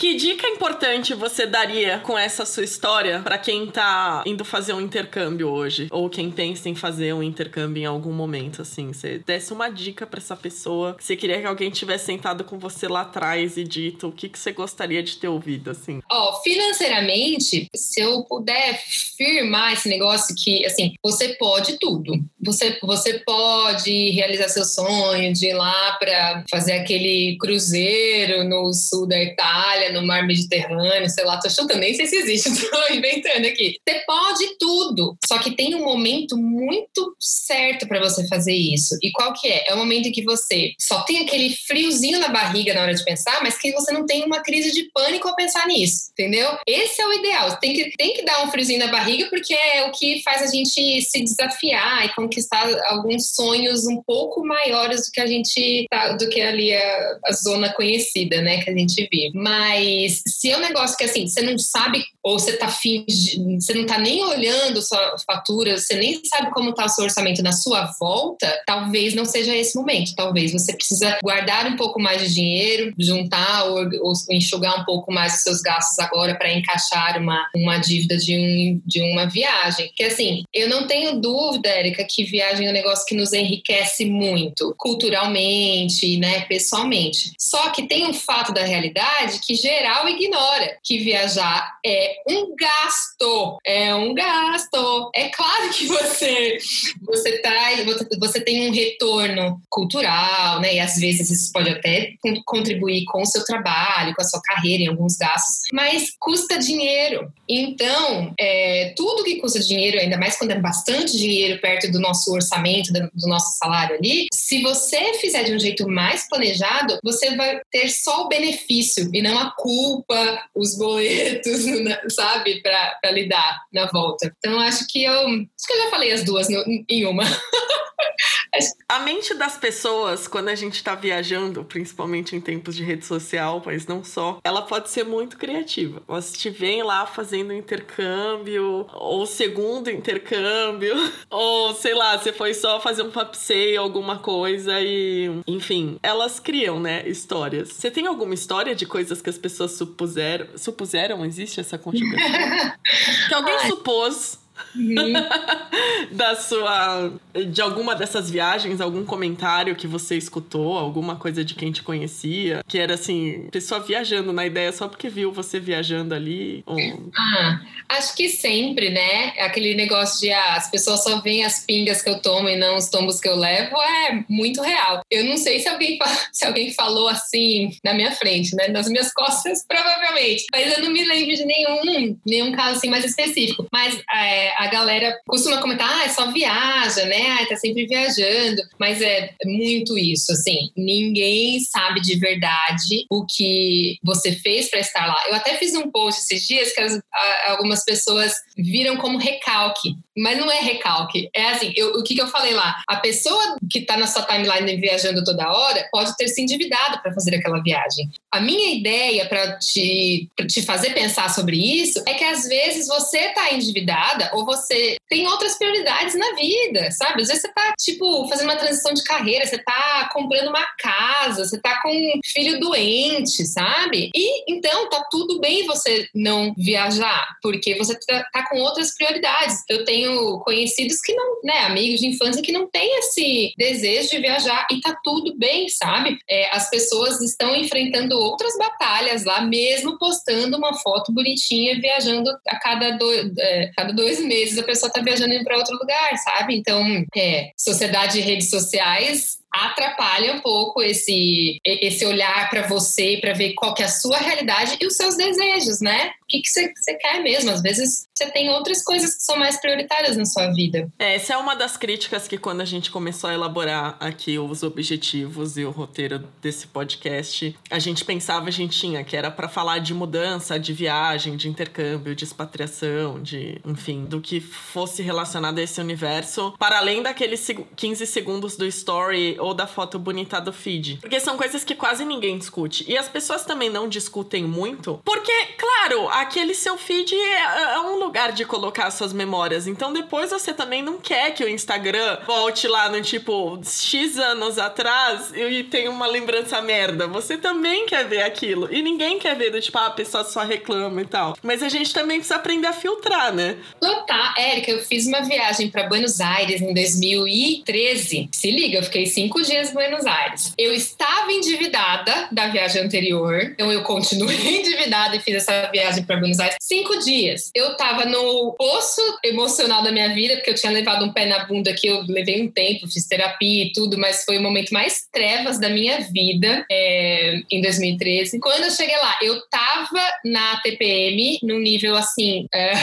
Que dica importante você daria com essa sua história para quem tá indo fazer um intercâmbio hoje? Ou quem pensa em fazer um intercâmbio em algum momento, assim? Você desse uma dica para essa pessoa você queria que alguém tivesse sentado com você lá atrás e dito o que, que você gostaria de ter ouvido, assim? Ó, oh, financeiramente, se eu puder firmar esse negócio que, assim, você pode tudo. Você, você pode realizar seu sonho de ir lá para fazer aquele cruzeiro no sul da Itália no mar Mediterrâneo, sei lá, tô chutando, nem sei se existe, [LAUGHS] tô inventando aqui. Você pode tudo, só que tem um momento muito certo para você fazer isso. E qual que é? É o momento em que você só tem aquele friozinho na barriga na hora de pensar, mas que você não tem uma crise de pânico ao pensar nisso, entendeu? Esse é o ideal. Tem que, tem que dar um friozinho na barriga porque é o que faz a gente se desafiar e conquistar alguns sonhos um pouco maiores do que a gente tá, do que ali a, a zona conhecida, né, que a gente vive. Mas mas se é um negócio que assim, você não sabe, ou você tá fingindo, você não tá nem olhando sua fatura, você nem sabe como tá o seu orçamento na sua volta, talvez não seja esse momento. Talvez você precisa guardar um pouco mais de dinheiro, juntar ou, ou enxugar um pouco mais os seus gastos agora para encaixar uma, uma dívida de, um, de uma viagem. Que assim, eu não tenho dúvida, Érica, que viagem é um negócio que nos enriquece muito, culturalmente, né, pessoalmente. Só que tem um fato da realidade que geral ignora que viajar é um gasto, é um gasto. É claro que você você tá, você tem um retorno cultural, né? E às vezes isso pode até contribuir com o seu trabalho, com a sua carreira em alguns gastos, mas custa dinheiro. Então, é, tudo que custa dinheiro, ainda mais quando é bastante dinheiro perto do nosso orçamento, do nosso salário ali, se você fizer de um jeito mais planejado, você vai ter só o benefício e não a culpa, os boletos, [LAUGHS] sabe, para lidar na volta. Então, acho que eu, acho que eu já falei as duas no, em uma. [LAUGHS] A mente das pessoas, quando a gente está viajando, principalmente em tempos de rede social, mas não só, ela pode ser muito criativa. Você te vem lá fazendo intercâmbio, ou segundo intercâmbio, [LAUGHS] ou sei lá, você foi só fazer um papseio, alguma coisa e. Enfim, elas criam, né, histórias. Você tem alguma história de coisas que as pessoas supuseram? Supuseram? Existe essa conjugação? [LAUGHS] que alguém supôs Uhum. [LAUGHS] da sua. de alguma dessas viagens, algum comentário que você escutou, alguma coisa de quem te conhecia, que era assim, pessoa viajando na ideia só porque viu você viajando ali? Ou... Ah, acho que sempre, né? Aquele negócio de ah, as pessoas só veem as pingas que eu tomo e não os tombos que eu levo é muito real. Eu não sei se alguém, [LAUGHS] se alguém falou assim na minha frente, né? Nas minhas [LAUGHS] costas, provavelmente. Mas eu não me lembro de nenhum, nenhum caso assim mais específico. Mas é, a galera costuma comentar, ah, é só viaja, né? Ah, tá sempre viajando. Mas é muito isso, assim. Ninguém sabe de verdade o que você fez para estar lá. Eu até fiz um post esses dias que as, algumas pessoas viram como recalque. Mas não é recalque. É assim, eu, o que, que eu falei lá? A pessoa que está na sua timeline viajando toda hora pode ter se endividado para fazer aquela viagem. A minha ideia para te, te fazer pensar sobre isso é que às vezes você está endividada ou você tem outras prioridades na vida, sabe? Às vezes você está tipo, fazendo uma transição de carreira, você está comprando uma casa, você está com um filho doente, sabe? E então tá tudo bem você não viajar, porque você está tá com outras prioridades. Eu tenho tenho conhecidos que não, né, amigos de infância que não têm esse desejo de viajar e tá tudo bem, sabe? É, as pessoas estão enfrentando outras batalhas lá, mesmo postando uma foto bonitinha viajando a cada, dois, é, cada dois meses a pessoa tá viajando para outro lugar, sabe? Então, é, sociedade e redes sociais atrapalha um pouco esse, esse olhar para você, para ver qual que é a sua realidade e os seus desejos, né? O que, que você, quer mesmo? Às vezes você tem outras coisas que são mais prioritárias na sua vida. É, essa é uma das críticas que quando a gente começou a elaborar aqui os objetivos e o roteiro desse podcast, a gente pensava, a gente tinha, que era para falar de mudança, de viagem, de intercâmbio, de expatriação, de, enfim, do que fosse relacionado a esse universo, para além daqueles 15 segundos do story ou da foto bonita do feed. Porque são coisas que quase ninguém discute. E as pessoas também não discutem muito, porque, claro, aquele seu feed é, é um lugar de colocar suas memórias. Então depois você também não quer que o Instagram volte lá no tipo X anos atrás e tenha uma lembrança merda. Você também quer ver aquilo. E ninguém quer ver do tipo, ah, a pessoa só reclama e tal. Mas a gente também precisa aprender a filtrar, né? Total. Érica, eu fiz uma viagem para Buenos Aires em 2013. Se liga, eu fiquei cinco dias em Buenos Aires. Eu estava endividada da viagem anterior, então eu continuei [LAUGHS] endividada e fiz essa viagem para Buenos Aires cinco dias. Eu tava no poço emocional da minha vida, porque eu tinha levado um pé na bunda que eu levei um tempo, fiz terapia e tudo, mas foi o momento mais trevas da minha vida é, em 2013. Quando eu cheguei lá, eu tava na TPM num nível assim, [LAUGHS] é,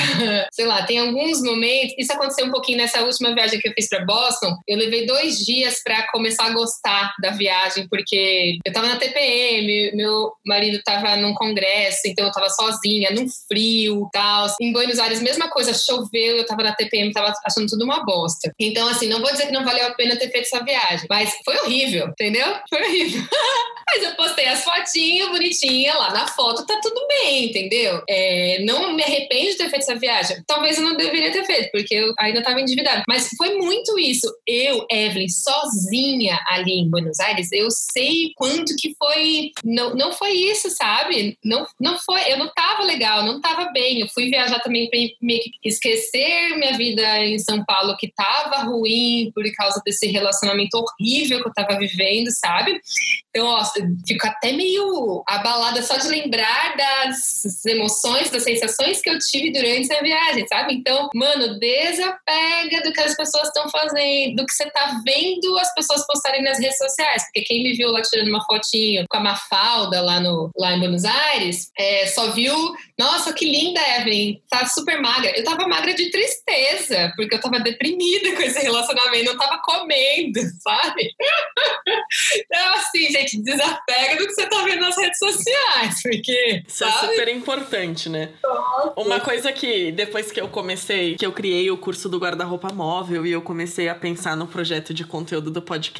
sei lá, tem alguns momentos. Isso aconteceu um pouquinho nessa última viagem que eu fiz para Boston. Eu levei dois dias para começar começar a gostar da viagem, porque eu tava na TPM, meu marido tava num congresso, então eu tava sozinha, num frio tal. Em Buenos Aires, mesma coisa, choveu, eu tava na TPM, tava achando tudo uma bosta. Então, assim, não vou dizer que não valeu a pena ter feito essa viagem, mas foi horrível, entendeu? Foi horrível. [LAUGHS] mas eu postei as fotinhas bonitinhas lá na foto, tá tudo bem, entendeu? É, não me arrependo de ter feito essa viagem. Talvez eu não deveria ter feito, porque eu ainda tava endividada. Mas foi muito isso. Eu, Evelyn, sozinha ali em Buenos Aires, eu sei quanto que foi. Não, não foi isso, sabe? Não, não foi. Eu não tava legal, não tava bem. Eu fui viajar também para esquecer minha vida em São Paulo, que tava ruim por causa desse relacionamento horrível que eu tava vivendo, sabe? Então, ó, fico até meio abalada só de lembrar das emoções, das sensações que eu tive durante a viagem, sabe? Então, mano, desapega do que as pessoas estão fazendo, do que você tá vendo as pessoas postarem nas redes sociais. Porque quem me viu lá tirando uma fotinho com a Mafalda lá, no, lá em Buenos Aires, é, só viu, nossa, que linda, Evelyn, tá super magra. Eu tava magra de tristeza, porque eu tava deprimida com esse relacionamento, eu tava comendo, [LAUGHS] sabe? então, assim, gente, desapega do que você tá vendo nas redes sociais, porque. Isso é sabe? é super importante, né? Nossa. Uma coisa que depois que eu comecei, que eu criei o curso do guarda-roupa móvel e eu comecei a pensar no projeto de conteúdo do podcast,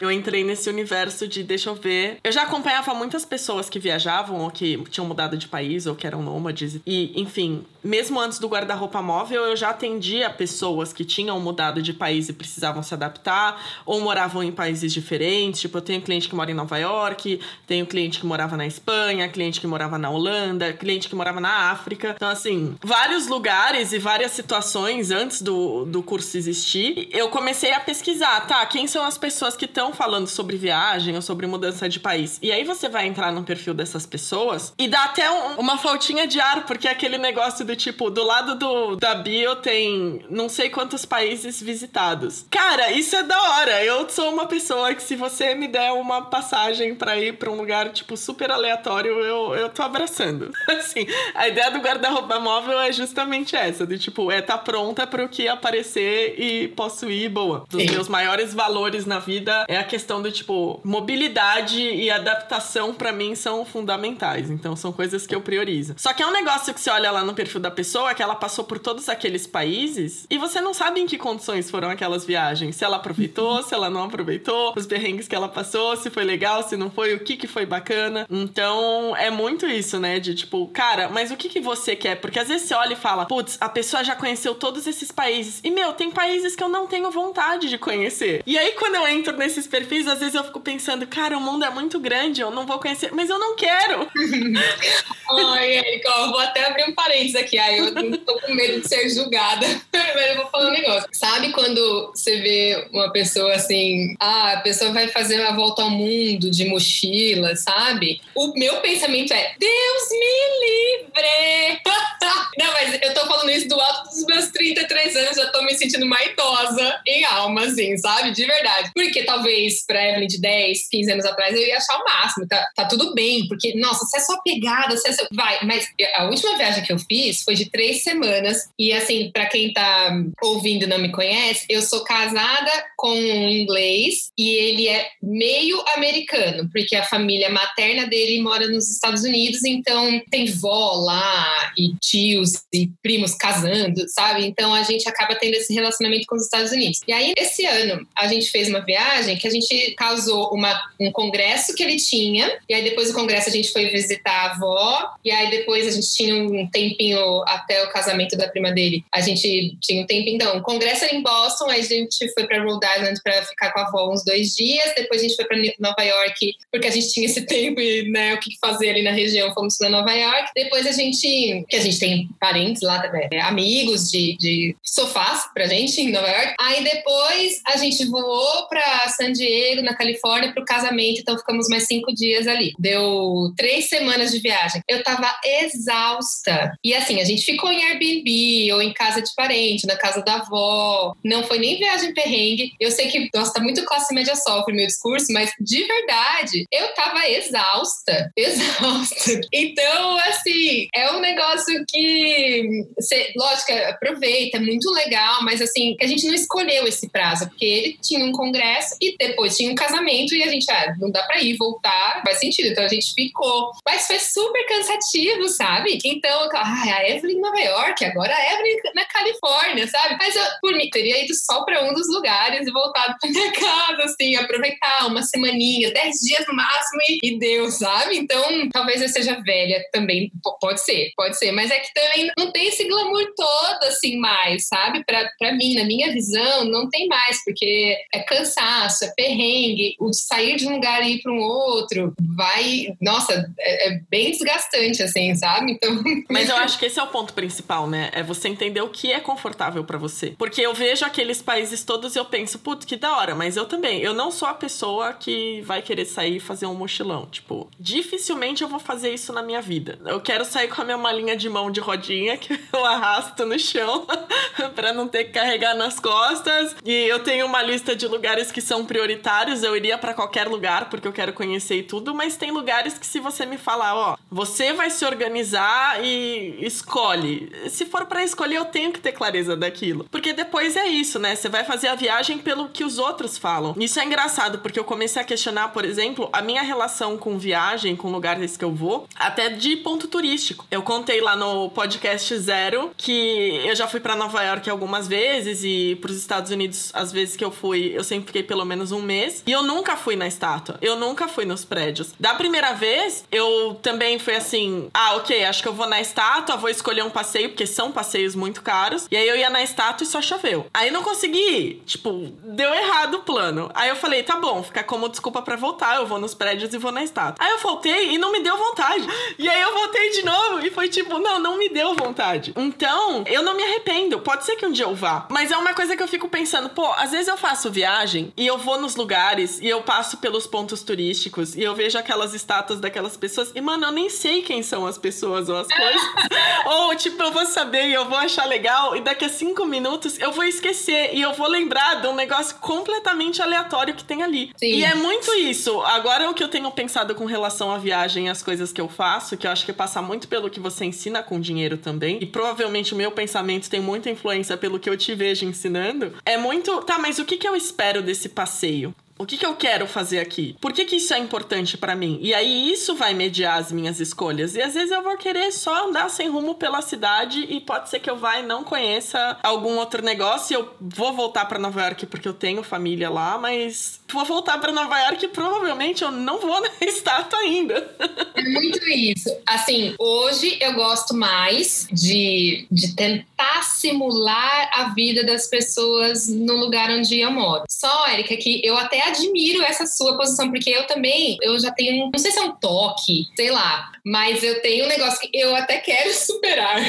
eu entrei nesse universo de deixa eu ver. Eu já acompanhava muitas pessoas que viajavam ou que tinham mudado de país ou que eram nômades. E, enfim, mesmo antes do guarda-roupa móvel, eu já atendia pessoas que tinham mudado de país e precisavam se adaptar, ou moravam em países diferentes. Tipo, eu tenho cliente que mora em Nova York, tenho cliente que morava na Espanha, cliente que morava na Holanda, cliente que morava na África. Então, assim, vários lugares e várias situações antes do, do curso existir, eu comecei a pesquisar, tá? Quem são as pessoas que estão falando sobre viagem ou sobre mudança de país? E aí você vai entrar no perfil dessas pessoas e dá até um, uma faltinha de ar, porque é aquele negócio do tipo, do lado do, da bio tem não sei quantos países visitados. Cara, isso é da hora. Eu sou uma pessoa que se você me der uma passagem para ir para um lugar, tipo, super aleatório, eu, eu tô abraçando. [LAUGHS] Assim, a ideia do guarda-roupa móvel é justamente essa, de tipo, é tá pronta para o que aparecer e posso ir, boa. Dos Sim. meus maiores valores na vida é a questão do tipo, mobilidade e adaptação para mim são fundamentais. Então são coisas que eu priorizo. Só que é um negócio que você olha lá no perfil da pessoa, que ela passou por todos aqueles países e você não sabe em que condições foram aquelas viagens. Se ela aproveitou, se ela não aproveitou, os perrengues que ela passou, se foi legal, se não foi, o que que foi bacana. Então é muito isso, né? De tipo, cara, mas o que que você quer? Porque às vezes você olha e fala, putz, a pessoa já conheceu todos esses países. E meu, tem países que eu não tenho vontade de conhecer. E aí quando eu entro nesses perfis, às vezes eu fico pensando, cara, o mundo é muito grande, eu não vou conhecer, mas eu não quero. [LAUGHS] Ai, Érica, eu vou até abrir um parênteses aqui. Ai, eu tô com medo de ser julgada. [LAUGHS] mas eu vou falar um negócio. Sabe quando você vê uma pessoa assim, ah, a pessoa vai fazer uma volta ao mundo de mochila, sabe? O meu pensamento é, Deus me livre! [LAUGHS] não, mas eu tô falando isso do alto dos meus 33 anos, já tô me sentindo uma idosa em alma, assim, sabe? De verdade. Porque talvez pra Evelyn de 10, 15 anos atrás eu ia achar o máximo, tá, tá tudo bem, porque, nossa, você é só pegada, você é só... Vai, mas a última viagem que eu fiz foi de três semanas, e assim, pra quem tá ouvindo e não me conhece, eu sou casada com um inglês e ele é meio americano, porque a família materna dele mora nos Estados Unidos, então tem vó lá e tios e primos casando, sabe? Então a gente acaba tendo esse relacionamento com os Estados Unidos. E aí, esse ano, a gente fez uma viagem que a gente casou uma, um congresso que ele tinha, e aí depois do congresso a gente foi visitar a avó, e aí depois a gente tinha um tempinho até o casamento da prima dele. A gente tinha um tempinho, então, o congresso era em Boston, aí a gente foi para Rhode Island para ficar com a avó uns dois dias, depois a gente foi para Nova York, porque a gente tinha esse [LAUGHS] tempo e né, o que fazer ali na região, fomos para Nova York. Depois a gente, que a gente tem parentes lá, é, amigos de, de sofás pra gente em Nova York. Aí depois a gente voou para San Diego, na Califórnia, pro casamento, então ficamos mais cinco dias ali. Deu três semanas de viagem. Eu tava exausta. E assim, a gente ficou em Airbnb ou em casa de parente, na casa da avó. Não foi nem viagem perrengue. Eu sei que, nossa, tá muito classe média sofre meu discurso, mas de verdade, eu tava exausta. [LAUGHS] Exausta. Então, assim, é um negócio que, você, lógico, aproveita, é muito legal, mas assim, a gente não escolheu esse prazo, porque ele tinha um congresso e depois tinha um casamento e a gente, ah, não dá pra ir, voltar, faz sentido. Então a gente ficou. Mas foi super cansativo, sabe? Então, ah, a Evelyn em Nova York, agora a Evelyn na Califórnia, sabe? Mas eu, por mim, teria ido só pra um dos lugares e voltado pra minha [LAUGHS] casa, assim, aproveitar uma semaninha, dez dias no máximo e, e deu, sabe? Então, talvez eu seja velha também, pode ser, pode ser. Mas é que também não tem esse glamour todo assim mais, sabe? Pra, pra mim, na minha visão, não tem mais, porque é cansaço, é perrengue, o sair de um lugar e ir para um outro vai. Nossa, é, é bem desgastante, assim, sabe? Então. [LAUGHS] Mas eu acho que esse é o ponto principal, né? É você entender o que é confortável para você. Porque eu vejo aqueles países todos e eu penso, putz, que da hora, mas eu também. Eu não sou a pessoa que vai querer sair e fazer um mochilão. Tipo, dificilmente eu vou fazer isso na minha vida. Eu quero sair com a minha malinha de mão de rodinha que [LAUGHS] eu arrasto no chão [LAUGHS] para não ter que carregar nas costas. E eu tenho uma lista de lugares que são prioritários. Eu iria para qualquer lugar porque eu quero conhecer e tudo, mas tem lugares que se você me falar, ó, você vai se organizar e escolhe. Se for para escolher, eu tenho que ter clareza daquilo. Porque depois é isso, né? Você vai fazer a viagem pelo que os outros falam. Isso é engraçado, porque eu comecei a questionar, por exemplo, a minha relação com viagem, com lugares que eu vou, até de ponto turístico. Eu contei lá no podcast Zero que eu já fui para Nova York algumas vezes e para os Estados Unidos, às vezes que eu fui, eu sempre fiquei pelo menos um mês. E eu nunca fui na estátua. Eu nunca fui nos prédios. Da primeira vez, eu também fui assim: ah, ok, acho que eu vou na estátua, vou escolher um passeio, porque são passeios muito caros. E aí eu ia na estátua e só choveu. Aí não consegui ir. Tipo, deu errado o plano. Aí eu falei: tá bom, fica como desculpa para voltar. Eu vou nos prédios e vou na estátua. Aí eu voltei e não me deu vontade. E aí eu voltei de novo e foi tipo: não, não me deu vontade. Então, eu não me arrependo. Pode ser que um dia eu vá. Mas é uma coisa que eu fico pensando: pô, às vezes eu faço viagem e eu vou nos lugares e eu passo pelos pontos turísticos e eu vejo aquelas estátuas daquelas pessoas e, mano, eu nem sei quem são as pessoas ou as coisas. [LAUGHS] ou, tipo, eu vou saber e eu vou achar legal e daqui a cinco minutos eu vou esquecer e eu vou lembrar de um negócio completamente aleatório que tem ali. Sim. E é muito isso. Agora, o que eu tenho pensado com relação à viagem e as coisas que eu faço, que eu acho que passa muito pelo que você ensina com dinheiro também, e provavelmente o meu pensamento tem muita influência pelo que eu te vejo ensinando, é muito. Tá, mas o que, que eu espero desse passeio? O que, que eu quero fazer aqui? Por que, que isso é importante para mim? E aí isso vai mediar as minhas escolhas. E às vezes eu vou querer só andar sem rumo pela cidade e pode ser que eu vá e não conheça algum outro negócio. Eu vou voltar para Nova York porque eu tenho família lá, mas vou voltar para Nova York e provavelmente eu não vou [LAUGHS] na estátua ainda. É muito isso. Assim, hoje eu gosto mais de, de tentar simular a vida das pessoas no lugar onde eu moro. Só, Erika, que eu até admiro essa sua posição, porque eu também, eu já tenho, não sei se é um toque, sei lá, mas eu tenho um negócio que eu até quero [LAUGHS] superar.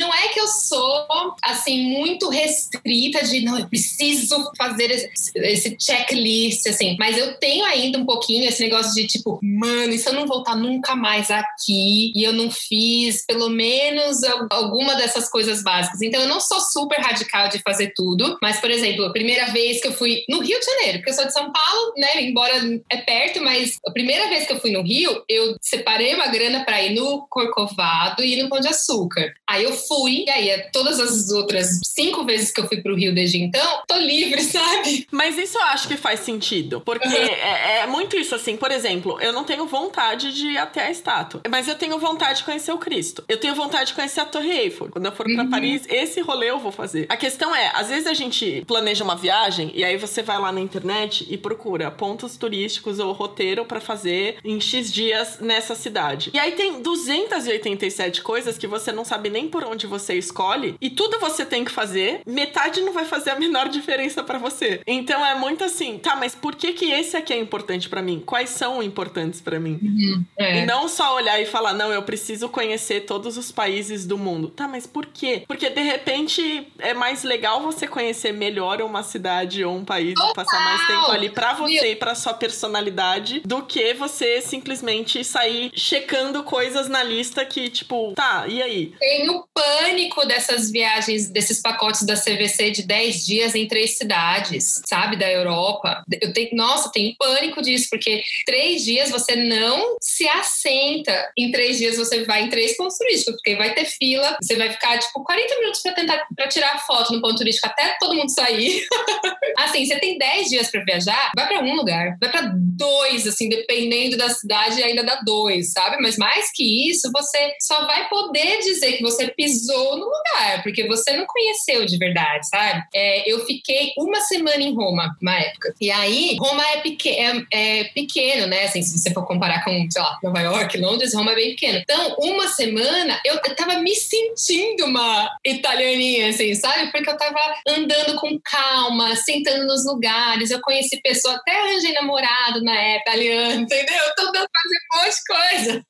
Não é que eu sou, assim, muito restrita de, não, eu preciso fazer esse, esse checklist, assim, mas eu tenho ainda um pouquinho esse negócio de, tipo, mano, e se eu não voltar nunca mais aqui e eu não fiz pelo menos alguma dessas coisas básicas? Então, eu não sou super radical de fazer tudo, mas, por exemplo, a primeira vez que eu fui no Rio de Janeiro, porque eu sou de São Paulo, né? Embora é perto, mas a primeira vez que eu fui no Rio, eu separei uma grana para ir no Corcovado e no Pão de Açúcar. Aí eu fui, e aí todas as outras cinco vezes que eu fui pro Rio desde então, tô livre, [LAUGHS] sabe? Mas isso eu acho que faz sentido, porque uhum. é, é, muito isso assim. Por exemplo, eu não tenho vontade de ir até a estátua, mas eu tenho vontade de conhecer o Cristo. Eu tenho vontade de conhecer a Torre Eiffel. Quando eu for para uhum. Paris, esse rolê eu vou fazer. A questão é, às vezes a gente planeja uma viagem e aí você vai lá na internet e procura pontos turísticos ou roteiro para fazer em X dias nessa cidade. E aí tem 287 coisas que você não sabe nem por onde você escolhe e tudo você tem que fazer, metade não vai fazer a menor [LAUGHS] diferença para você. Então é muito assim, tá, mas por que que esse aqui é importante para mim? Quais são importantes para mim? Uhum, é. E não só olhar e falar, não, eu preciso conhecer todos os países do mundo. Tá, mas por quê? Porque de repente é mais legal você conhecer melhor uma cidade ou um país, Total! passar mais tempo ali para você e para sua personalidade do que você simplesmente sair checando coisas na lista que, tipo, tá, e aí? Tenho pânico dessas viagens, desses pacotes da CVC de 10 dias em três cidades, sabe, da Europa. Eu tenho, nossa, tenho pânico disso, porque três dias você não se assenta. Em três dias você vai em três pontos turísticos, porque vai ter fila, você vai ficar, tipo, 40 minutos para tentar para tirar foto no ponto turístico até todo mundo sair. [LAUGHS] assim, você tem 10 dias para viajar, vai para um lugar, vai para dois, assim, dependendo da cidade, ainda dá dois, sabe? Mas mais que isso, você só vai poder dizer que você pisou no lugar, porque você não conheceu de verdade, sabe? É, eu fiquei uma semana em Roma, uma época. E aí Aí, Roma é, peque é, é, pequeno, né? Assim, se você for comparar com, sei lá, Nova York, Londres, Roma é bem pequeno. Então, uma semana eu, tava me sentindo uma italianinha, assim, sabe? Porque eu tava andando com calma, sentando nos lugares. Eu conheci pessoa, até arranjei namorado na época, italiano, entendeu? Eu tô dando fazer um monte de coisa.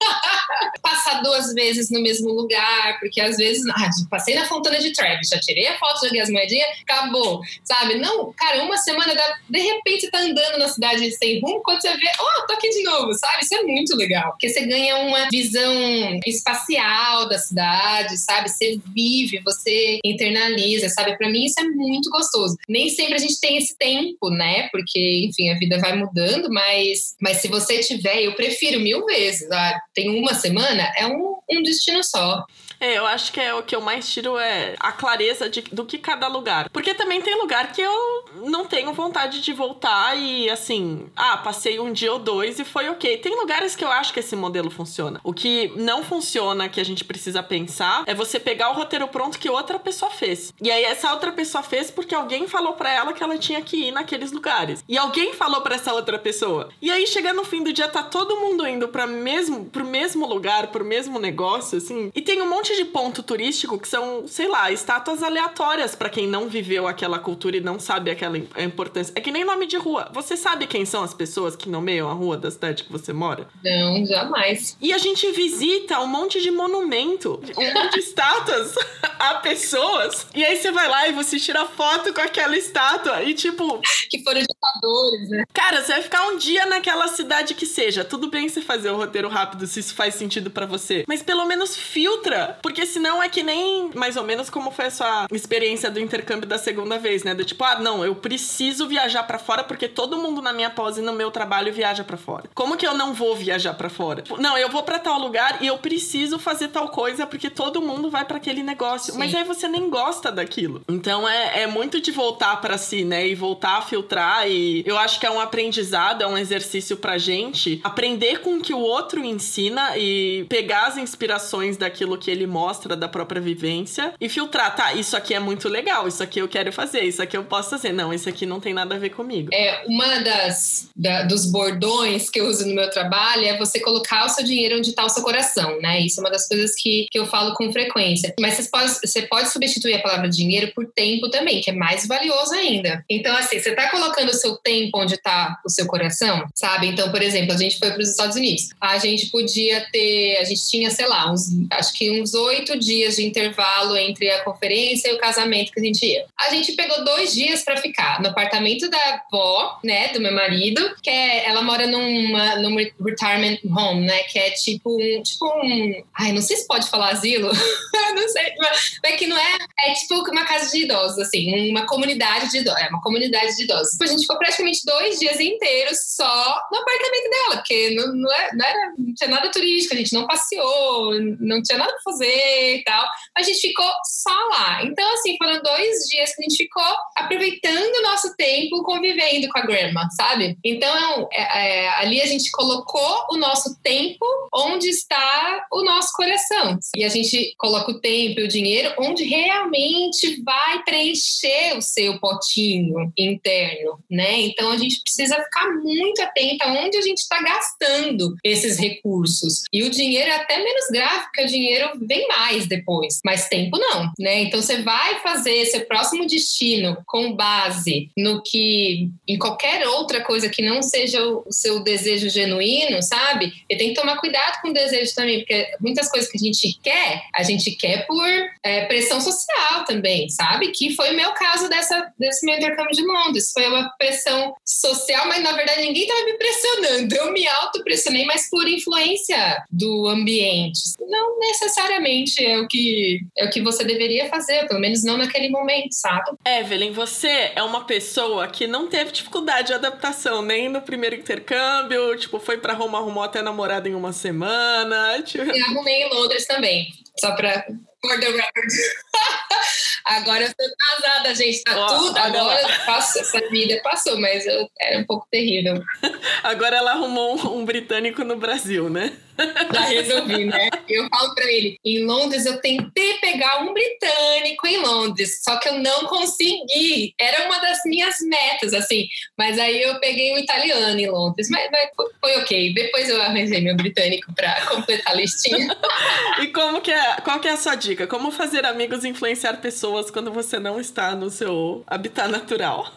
Passar duas vezes no mesmo lugar, porque às vezes, ah, passei na Fontana de Trevi, já tirei a foto, joguei as moedinhas, acabou, sabe? Não, cara, uma semana, de repente tá andando na cidade sem rumo, quando você vê, oh, tô aqui de novo, sabe? Isso é muito legal, porque você ganha uma visão espacial da cidade, sabe? Você vive, você internaliza, sabe? Para mim isso é muito gostoso. Nem sempre a gente tem esse tempo, né? Porque, enfim, a vida vai mudando, mas, mas se você tiver, eu prefiro mil vezes. Ah, tem uma semana, é um, um destino só. É, eu acho que é o que eu mais tiro é a clareza de, do que cada lugar. Porque também tem lugar que eu não tenho vontade de voltar e assim, ah, passei um dia ou dois e foi ok. Tem lugares que eu acho que esse modelo funciona. O que não funciona, que a gente precisa pensar, é você pegar o roteiro pronto que outra pessoa fez. E aí essa outra pessoa fez porque alguém falou para ela que ela tinha que ir naqueles lugares. E alguém falou para essa outra pessoa. E aí chega no fim do dia tá todo mundo indo para mesmo pro mesmo lugar, pro mesmo negócio assim. E tem um monte monte de ponto turístico que são, sei lá, estátuas aleatórias para quem não viveu aquela cultura e não sabe aquela importância. É que nem nome de rua. Você sabe quem são as pessoas que nomeiam a rua da cidade que você mora? Não, jamais. E a gente visita um monte de monumento, um monte de estátuas [LAUGHS] a pessoas. E aí você vai lá e você tira foto com aquela estátua e tipo. Que foram ditadores, né? Cara, você vai ficar um dia naquela cidade que seja. Tudo bem você fazer o roteiro rápido se isso faz sentido para você. Mas pelo menos filtra porque senão é que nem mais ou menos como foi a sua experiência do intercâmbio da segunda vez, né? Do tipo, ah, não, eu preciso viajar para fora porque todo mundo na minha pós e no meu trabalho viaja para fora. Como que eu não vou viajar para fora? Não, eu vou para tal lugar e eu preciso fazer tal coisa porque todo mundo vai para aquele negócio. Sim. Mas aí você nem gosta daquilo. Então é, é muito de voltar para si, né? E voltar a filtrar. E eu acho que é um aprendizado, é um exercício pra gente aprender com o que o outro ensina e pegar as inspirações daquilo que ele mostra da própria vivência e filtrar, tá, isso aqui é muito legal, isso aqui eu quero fazer, isso aqui eu posso fazer. Não, isso aqui não tem nada a ver comigo. É, uma das da, dos bordões que eu uso no meu trabalho é você colocar o seu dinheiro onde está o seu coração, né? Isso é uma das coisas que, que eu falo com frequência. Mas pode, você pode substituir a palavra dinheiro por tempo também, que é mais valioso ainda. Então, assim, você está colocando o seu tempo onde está o seu coração, sabe? Então, por exemplo, a gente foi para os Estados Unidos. A gente podia ter, a gente tinha, sei lá, uns, acho que uns oito dias de intervalo entre a conferência e o casamento que a gente ia. A gente pegou dois dias para ficar no apartamento da avó, né, do meu marido, que é, ela mora numa, num retirement home, né, que é tipo um, tipo um, ai, não sei se pode falar asilo, [LAUGHS] não sei, mas é que não é, é tipo uma casa de idosos, assim, uma comunidade de idosos, é uma comunidade de idosos. A gente ficou praticamente dois dias inteiros só no apartamento dela, porque não, é, não, era, não tinha nada turístico, a gente não passeou, não tinha nada pra fazer, e tal. A gente ficou só lá. Então, assim, foram dois dias que a gente ficou aproveitando o nosso tempo convivendo com a grandma, sabe? Então, é, é, ali a gente colocou o nosso tempo onde está o nosso coração. E a gente coloca o tempo e o dinheiro onde realmente vai preencher o seu potinho interno, né? Então, a gente precisa ficar muito atenta onde a gente está gastando esses recursos. E o dinheiro é até menos grave, porque o dinheiro vem mais depois, mas tempo não, né? Então você vai fazer seu próximo destino com base no que em qualquer outra coisa que não seja o seu desejo genuíno, sabe? E tem que tomar cuidado com o desejo também, porque muitas coisas que a gente quer, a gente quer por é, pressão social também, sabe? Que foi o meu caso dessa, desse meu intercâmbio de Londres. Foi uma pressão social, mas na verdade ninguém estava me pressionando. Eu me auto-pressionei, mas por influência do ambiente. Não necessariamente é o que é o que você deveria fazer, pelo menos não naquele momento, sabe? Evelyn, você é uma pessoa que não teve dificuldade de adaptação nem no primeiro intercâmbio, tipo, foi para Roma, arrumou até namorada em uma semana. [LAUGHS] Tipo... E arrumei em Londres também, só pra for the record. [LAUGHS] agora eu sou casada, gente. Tá oh, tudo agora. agora passou, essa vida passou, mas eu, era um pouco terrível. [LAUGHS] Agora ela arrumou um, um britânico no Brasil, né? [LAUGHS] Já resolvi, né? Eu falo pra ele: em Londres eu tentei pegar um britânico em Londres, só que eu não consegui. Era uma das minhas metas, assim. Mas aí eu peguei um italiano em Londres, mas, mas foi ok. Depois eu arranjei meu britânico para completar a listinha. [LAUGHS] e como que é, qual que é a sua dica? Como fazer amigos influenciar pessoas quando você não está no seu habitat natural?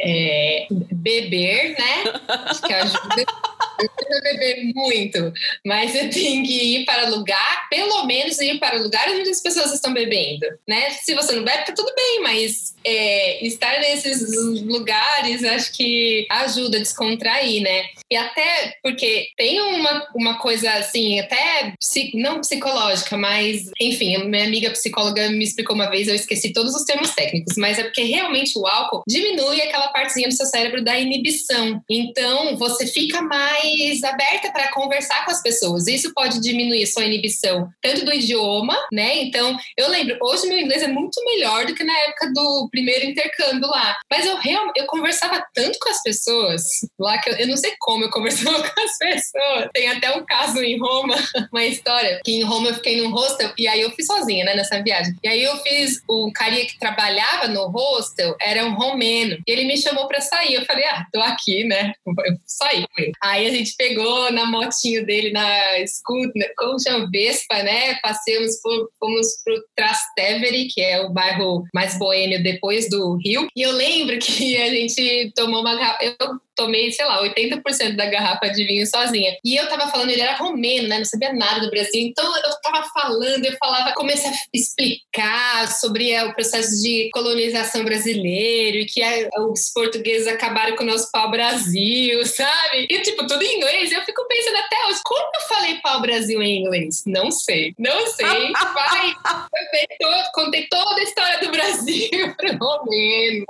É, beber, né? Acho que ajuda. [LAUGHS] Eu preciso beber muito, mas você tem que ir para lugar, pelo menos ir para lugares onde as pessoas estão bebendo, né? Se você não bebe, tá tudo bem, mas é, estar nesses lugares acho que ajuda a descontrair, né? E até porque tem uma, uma coisa assim, até não psicológica, mas enfim, minha amiga psicóloga me explicou uma vez, eu esqueci todos os termos técnicos, mas é porque realmente o álcool diminui aquela partezinha do seu cérebro da inibição. Então você fica mais aberta para conversar com as pessoas. Isso pode diminuir sua inibição, tanto do idioma, né? Então eu lembro, hoje meu inglês é muito melhor do que na época do primeiro intercâmbio lá. Mas eu eu conversava tanto com as pessoas lá que eu, eu não sei como eu conversava [LAUGHS] com as pessoas. Tem até um caso em Roma, [LAUGHS] uma história, que em Roma eu fiquei num hostel e aí eu fui sozinha, né, nessa viagem. E aí eu fiz, o carinha que trabalhava no hostel era um romeno. E ele me chamou pra sair. Eu falei, ah, tô aqui, né? Eu saí. Aí a gente pegou na motinho dele, na scooter, como chama? Vespa, né? Passemos, fomos pro Trastevere, que é o bairro mais boêmio depois do Rio. E eu lembro [LAUGHS] que a gente tomou uma. Eu tomei, sei lá, 80% da garrafa de vinho sozinha. E eu tava falando, ele era romeno, né? Não sabia nada do Brasil. Então eu tava falando, eu falava, comecei a explicar sobre é, o processo de colonização brasileiro e que é, os portugueses acabaram com o nosso pau-brasil, [LAUGHS] sabe? E tipo, tudo em inglês. Eu fico pensando até hoje, como eu falei pau-brasil em inglês? Não sei, não sei. Vai, eu contei toda a história do Brasil [LAUGHS] pro romeno.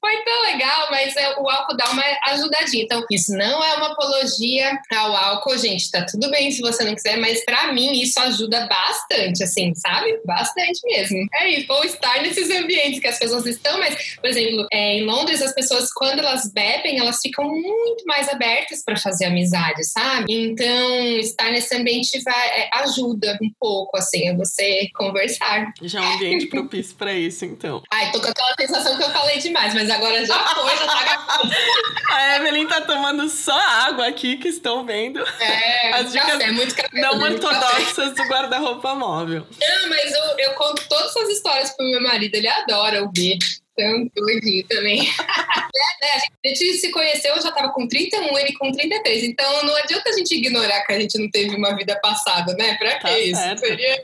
Foi tão legal, mas é, o álcool dá uma ajudadinha. Então, isso não é uma apologia ao álcool, gente. Tá tudo bem se você não quiser, mas para mim isso ajuda bastante, assim, sabe? Bastante mesmo. É isso. Ou estar nesses ambientes que as pessoas estão, mas, por exemplo, é, em Londres, as pessoas, quando elas bebem, elas ficam muito mais abertas para fazer amizade, sabe? Então, estar nesse ambiente vai, é, ajuda um pouco, assim, a você conversar. Já é um ambiente propício para isso, então. Ai, tô com aquela sensação que eu falei demais, mas agora já foi, já tá [LAUGHS] A Evelyn tá tomando só água aqui, que estão vendo. É, [LAUGHS] As dicas café, muito café, não muito ortodoxas café. do guarda-roupa móvel. Não, mas eu, eu conto todas essas histórias pro meu marido, ele adora ouvir. Então, doidinho também. [LAUGHS] é, né? A gente se conheceu, eu já tava com 31, ele com 33. Então, não adianta a gente ignorar que a gente não teve uma vida passada, né? Pra tá que certo. isso? Seria...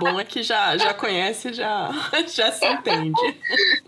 Bom é que já, já conhece, já, [LAUGHS] já se entende.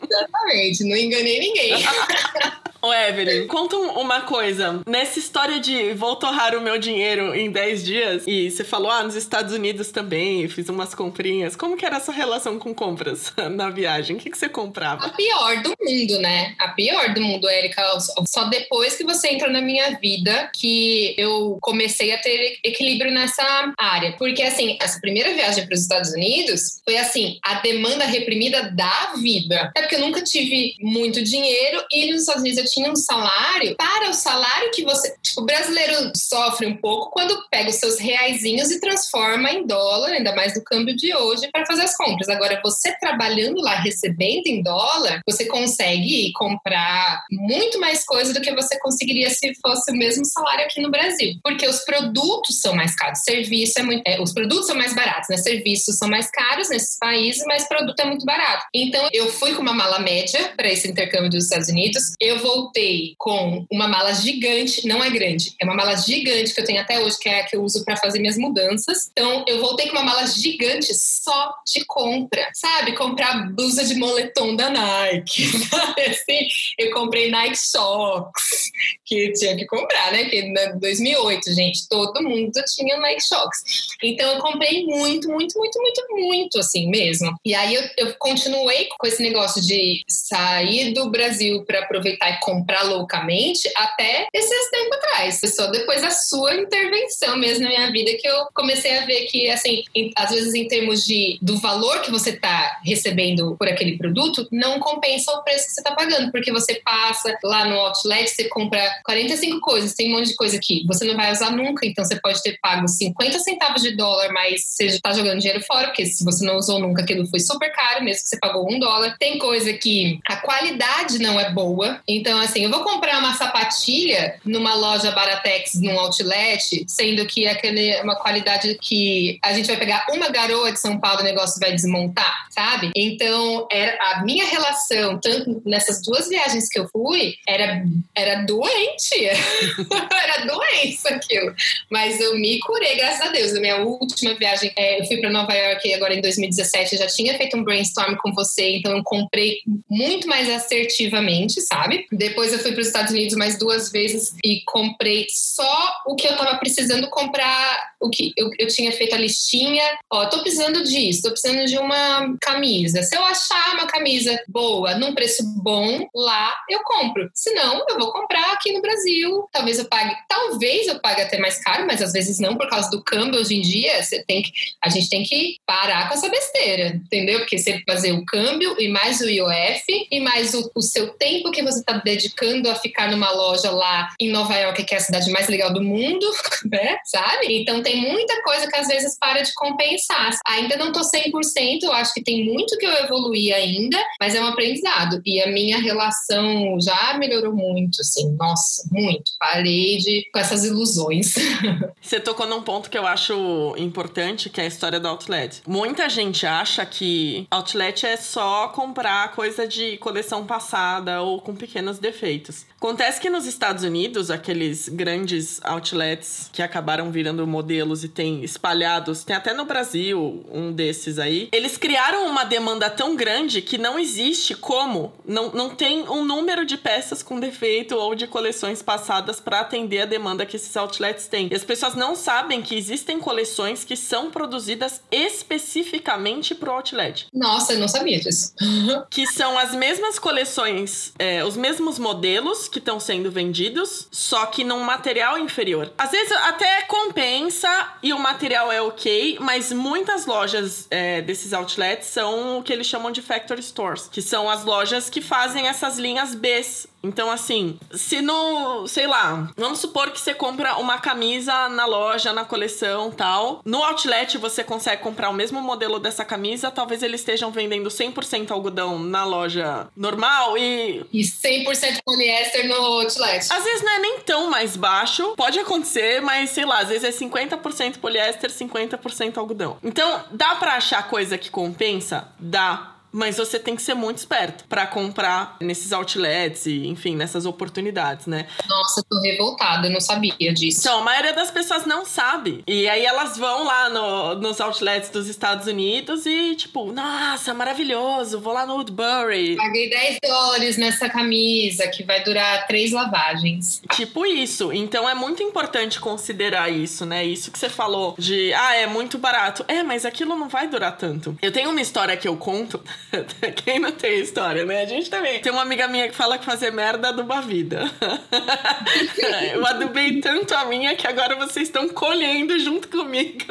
Exatamente, não enganei ninguém. [LAUGHS] Ô, Evelyn, conta uma coisa. Nessa história de vou torrar o meu dinheiro em 10 dias, e você falou, ah, nos Estados Unidos também, fiz umas comprinhas. Como que era essa relação com compras [LAUGHS] na viagem? O que, que você comprava? A pior do mundo, né? A pior do mundo, Érica. Só depois que você entrou na minha vida que eu comecei a ter equilíbrio nessa área. Porque, assim, essa primeira viagem para os Estados Unidos foi, assim, a demanda reprimida da vida. É porque eu nunca tive muito dinheiro e nos Estados Unidos eu tinha um salário para o salário que você. Tipo, o brasileiro sofre um pouco quando pega os seus reaisinhos e transforma em dólar, ainda mais no câmbio de hoje, para fazer as compras. Agora, você trabalhando lá, recebendo em dólar, você consegue comprar muito mais coisa do que você conseguiria se fosse o mesmo salário aqui no Brasil. Porque os produtos são mais caros, serviço é muito. É, os produtos são mais baratos, né? Serviços são mais caros nesses países, mas produto é muito barato. Então, eu fui com uma mala média para esse intercâmbio dos Estados Unidos. Eu voltei com uma mala gigante, não é grande, é uma mala gigante que eu tenho até hoje, que é a que eu uso para fazer minhas mudanças. Então, eu voltei com uma mala gigante só de compra, sabe? Comprar blusa de moletom da Nike, [LAUGHS] assim, eu comprei Nike Shocks, que tinha que comprar, né? Porque em 2008, gente, todo mundo tinha Nike Shocks. Então, eu comprei muito, muito, muito, muito, muito, assim mesmo. E aí, eu, eu continuei com esse negócio de sair do Brasil para aproveitar e comprar loucamente até esses tempos atrás. Só depois da sua intervenção mesmo na minha vida que eu comecei a ver que, assim, em, às vezes em termos de, do valor que você está recebendo por aquele produto, não compensa o preço que você está pagando, porque você passa lá no outlet, você compra 45 coisas, tem um monte de coisa que você não vai usar nunca, então você pode ter pago 50 centavos de dólar, mas você está jogando dinheiro fora, porque se você não usou nunca, aquilo foi super caro, mesmo que você pagou um dólar. Tem coisa que a qualidade não é boa, então assim, eu vou comprar uma sapatilha numa loja Baratex, num outlet, sendo que aquele é uma qualidade que a gente vai pegar uma garoa de São Paulo, o negócio vai desmontar, sabe? Então, era a minha relação, tanto nessas duas viagens que eu fui, era, era doente. [LAUGHS] era doença aquilo. Mas eu me curei, graças a Deus. A minha última viagem, é, eu fui para Nova York agora em 2017, eu já tinha feito um brainstorm com você, então eu comprei muito mais assertivamente, sabe? Depois eu fui para os Estados Unidos mais duas vezes e comprei só o que eu tava precisando comprar, o que eu, eu tinha feito a listinha. Ó, tô precisando disso, tô precisando de uma camisa. Se eu achar uma camisa boa, num preço bom, lá eu compro. Se não, eu vou comprar aqui no Brasil. Talvez eu pague, talvez eu pague até mais caro, mas às vezes não, por causa do câmbio hoje em dia, você tem que, a gente tem que parar com essa besteira, entendeu? Porque você fazer o câmbio e mais o IOF e mais o, o seu tempo que você está dedicando a ficar numa loja lá em Nova York, que é a cidade mais legal do mundo, [LAUGHS] né? Sabe? Então tem muita coisa que às vezes para de compensar. Ainda não tô 100%, eu acho que tem muito que eu evoluir ainda, mas é um aprendizado. E a minha relação já melhorou muito, assim, nossa, muito. Parei de com essas ilusões. [LAUGHS] Você tocou num ponto que eu acho importante, que é a história do outlet. Muita gente acha que outlet é só comprar coisa de coleção passada ou com pequenos defeitos. Acontece que nos Estados Unidos, aqueles grandes outlets que acabaram virando modelos e tem espalhados, tem até no Brasil um desses aí, eles criaram uma demanda tão grande que não existe como, não, não tem um número de peças com defeito ou de coleções passadas para atender a demanda que esses outlets têm. E as pessoas não sabem que existem coleções que são produzidas especificamente pro outlet. Nossa, eu não sabia disso. [LAUGHS] que são as mesmas coleções, é, os mesmos modelos que estão sendo vendidos, só que num material inferior. Às vezes até compensa e o material é ok, mas muitas lojas é, desses outlets são o que eles chamam de factory stores, que são as lojas que fazem essas linhas Bs então, assim, se no, sei lá, vamos supor que você compra uma camisa na loja, na coleção tal. No outlet você consegue comprar o mesmo modelo dessa camisa, talvez eles estejam vendendo 100% algodão na loja normal e. E 100% poliéster no outlet. Às vezes não é nem tão mais baixo, pode acontecer, mas sei lá, às vezes é 50% poliéster, 50% algodão. Então, dá pra achar coisa que compensa? Dá. Mas você tem que ser muito esperto para comprar nesses outlets e, enfim, nessas oportunidades, né? Nossa, tô revoltada, eu não sabia disso. Então, a maioria das pessoas não sabe. E aí elas vão lá no, nos outlets dos Estados Unidos e, tipo, nossa, maravilhoso, vou lá no Woodbury. Paguei 10 dólares nessa camisa que vai durar três lavagens. Tipo isso. Então é muito importante considerar isso, né? Isso que você falou de, ah, é muito barato. É, mas aquilo não vai durar tanto. Eu tenho uma história que eu conto [LAUGHS] Quem não tem história, né? A gente também. Tem uma amiga minha que fala que fazer merda aduba a vida. [LAUGHS] eu adubei tanto a minha que agora vocês estão colhendo junto comigo. [LAUGHS]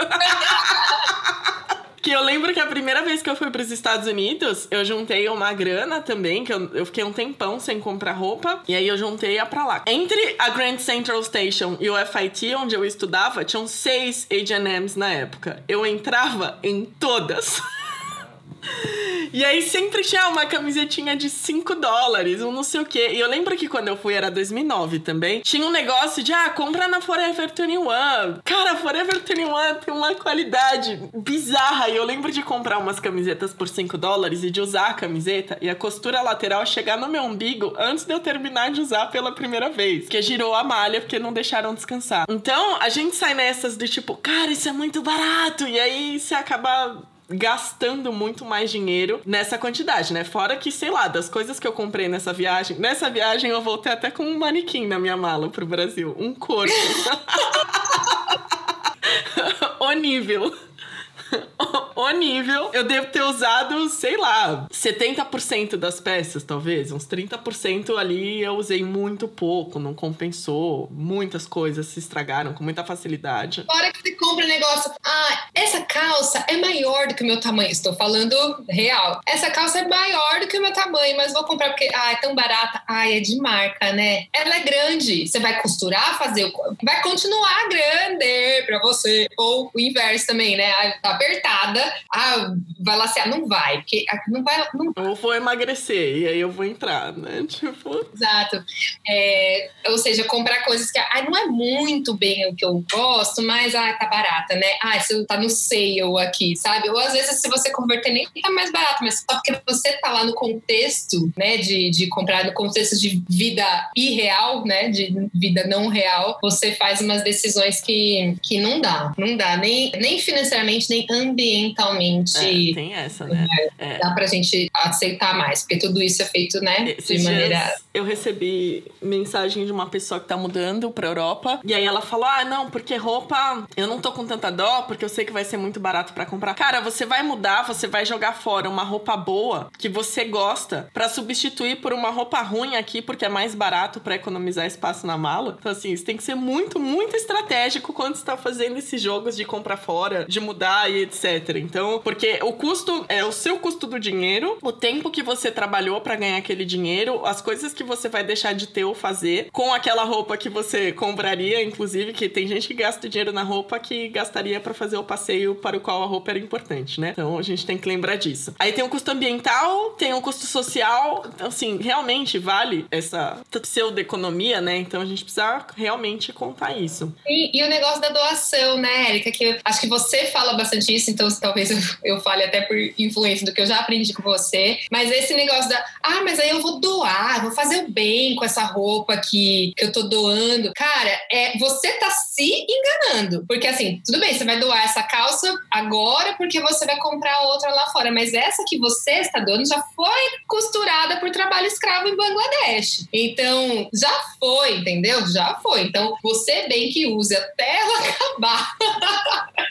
Que eu lembro que a primeira vez que eu fui para os Estados Unidos, eu juntei uma grana também, que eu, eu fiquei um tempão sem comprar roupa, e aí eu juntei a pra lá. Entre a Grand Central Station e o FIT, onde eu estudava, tinham seis H&M's na época. Eu entrava em todas. E aí sempre tinha uma camisetinha de 5 dólares, um não sei o quê. E eu lembro que quando eu fui, era 2009 também, tinha um negócio de, ah, compra na Forever 21. Cara, Forever 21 tem uma qualidade bizarra. E eu lembro de comprar umas camisetas por 5 dólares e de usar a camiseta e a costura lateral chegar no meu umbigo antes de eu terminar de usar pela primeira vez. Que girou a malha porque não deixaram descansar. Então, a gente sai nessas do tipo, cara, isso é muito barato. E aí você acaba gastando muito mais dinheiro nessa quantidade, né? Fora que, sei lá, das coisas que eu comprei nessa viagem. Nessa viagem eu voltei até com um manequim na minha mala pro Brasil. Um corpo. [LAUGHS] o nível. [LAUGHS] o nível. Eu devo ter usado, sei lá, 70% das peças, talvez. Uns 30% ali eu usei muito pouco, não compensou. Muitas coisas se estragaram com muita facilidade. Fora que você compra negócio, ah, essa calça é maior do que o meu tamanho. Estou falando real. Essa calça é maior do que o meu tamanho, mas vou comprar porque, ah, é tão barata. Ah, é de marca, né? Ela é grande. Você vai costurar, fazer. Vai continuar grande pra você. Ou o inverso também, né? Ah, tá apertada. Ah, vai lacear. Não vai, porque não vai... Não... Ou vou emagrecer, e aí eu vou entrar, né? [LAUGHS] Tipo... Exato. É, ou seja, comprar coisas que ah, não é muito bem o que eu gosto, mas ah, tá barata, né? Ah, isso tá no sale aqui, sabe? Ou às vezes, se você converter, nem tá mais barato, mas só porque você tá lá no contexto, né, de, de comprar no contexto de vida irreal, né, de vida não real, você faz umas decisões que, que não dá. Não dá, nem, nem financeiramente, nem ambientalmente. É, tem essa, né? É, é. Dá pra gente aceitar mais, porque tudo isso é feito, né, Esses de maneira. Eu recebi mensagem de uma pessoa que tá mudando pra Europa, e aí ela falou: ah, não, porque roupa eu não tô com tanta dó, porque eu sei que vai ser muito barato para comprar. Cara, você vai mudar, você vai jogar fora uma roupa boa que você gosta para substituir por uma roupa ruim aqui porque é mais barato para economizar espaço na mala. Então assim, você tem que ser muito, muito estratégico quando está fazendo esses jogos de comprar fora, de mudar e etc. Então, porque o custo é o seu custo do dinheiro, o tempo que você trabalhou para ganhar aquele dinheiro, as coisas que você vai deixar de ter ou fazer com aquela roupa que você compraria, inclusive que tem gente que gasta dinheiro na roupa que gastaria para fazer o passeio para o qual a roupa era importante, né? Então a gente tem que lembrar disso. Aí tem o custo ambiental, tem o custo social. Então, assim, realmente vale essa pseudo-economia, né? Então a gente precisa realmente contar isso. E, e o negócio da doação, né, Erika? Que acho que você fala bastante isso, então talvez eu, fale até por influência do que eu já aprendi com você. Mas esse negócio da, ah, mas aí eu vou doar, vou fazer o bem com essa roupa que, que eu tô doando. Cara, é, você tá se enganando. Porque assim, tudo bem, você vai doar essa calça agora porque você vai comprar outra lá fora. Mas essa que você está dando já foi costurada por trabalho escravo em Bangladesh. Então, já foi, entendeu? Já foi. Então, você bem que use até ela [LAUGHS] acabar.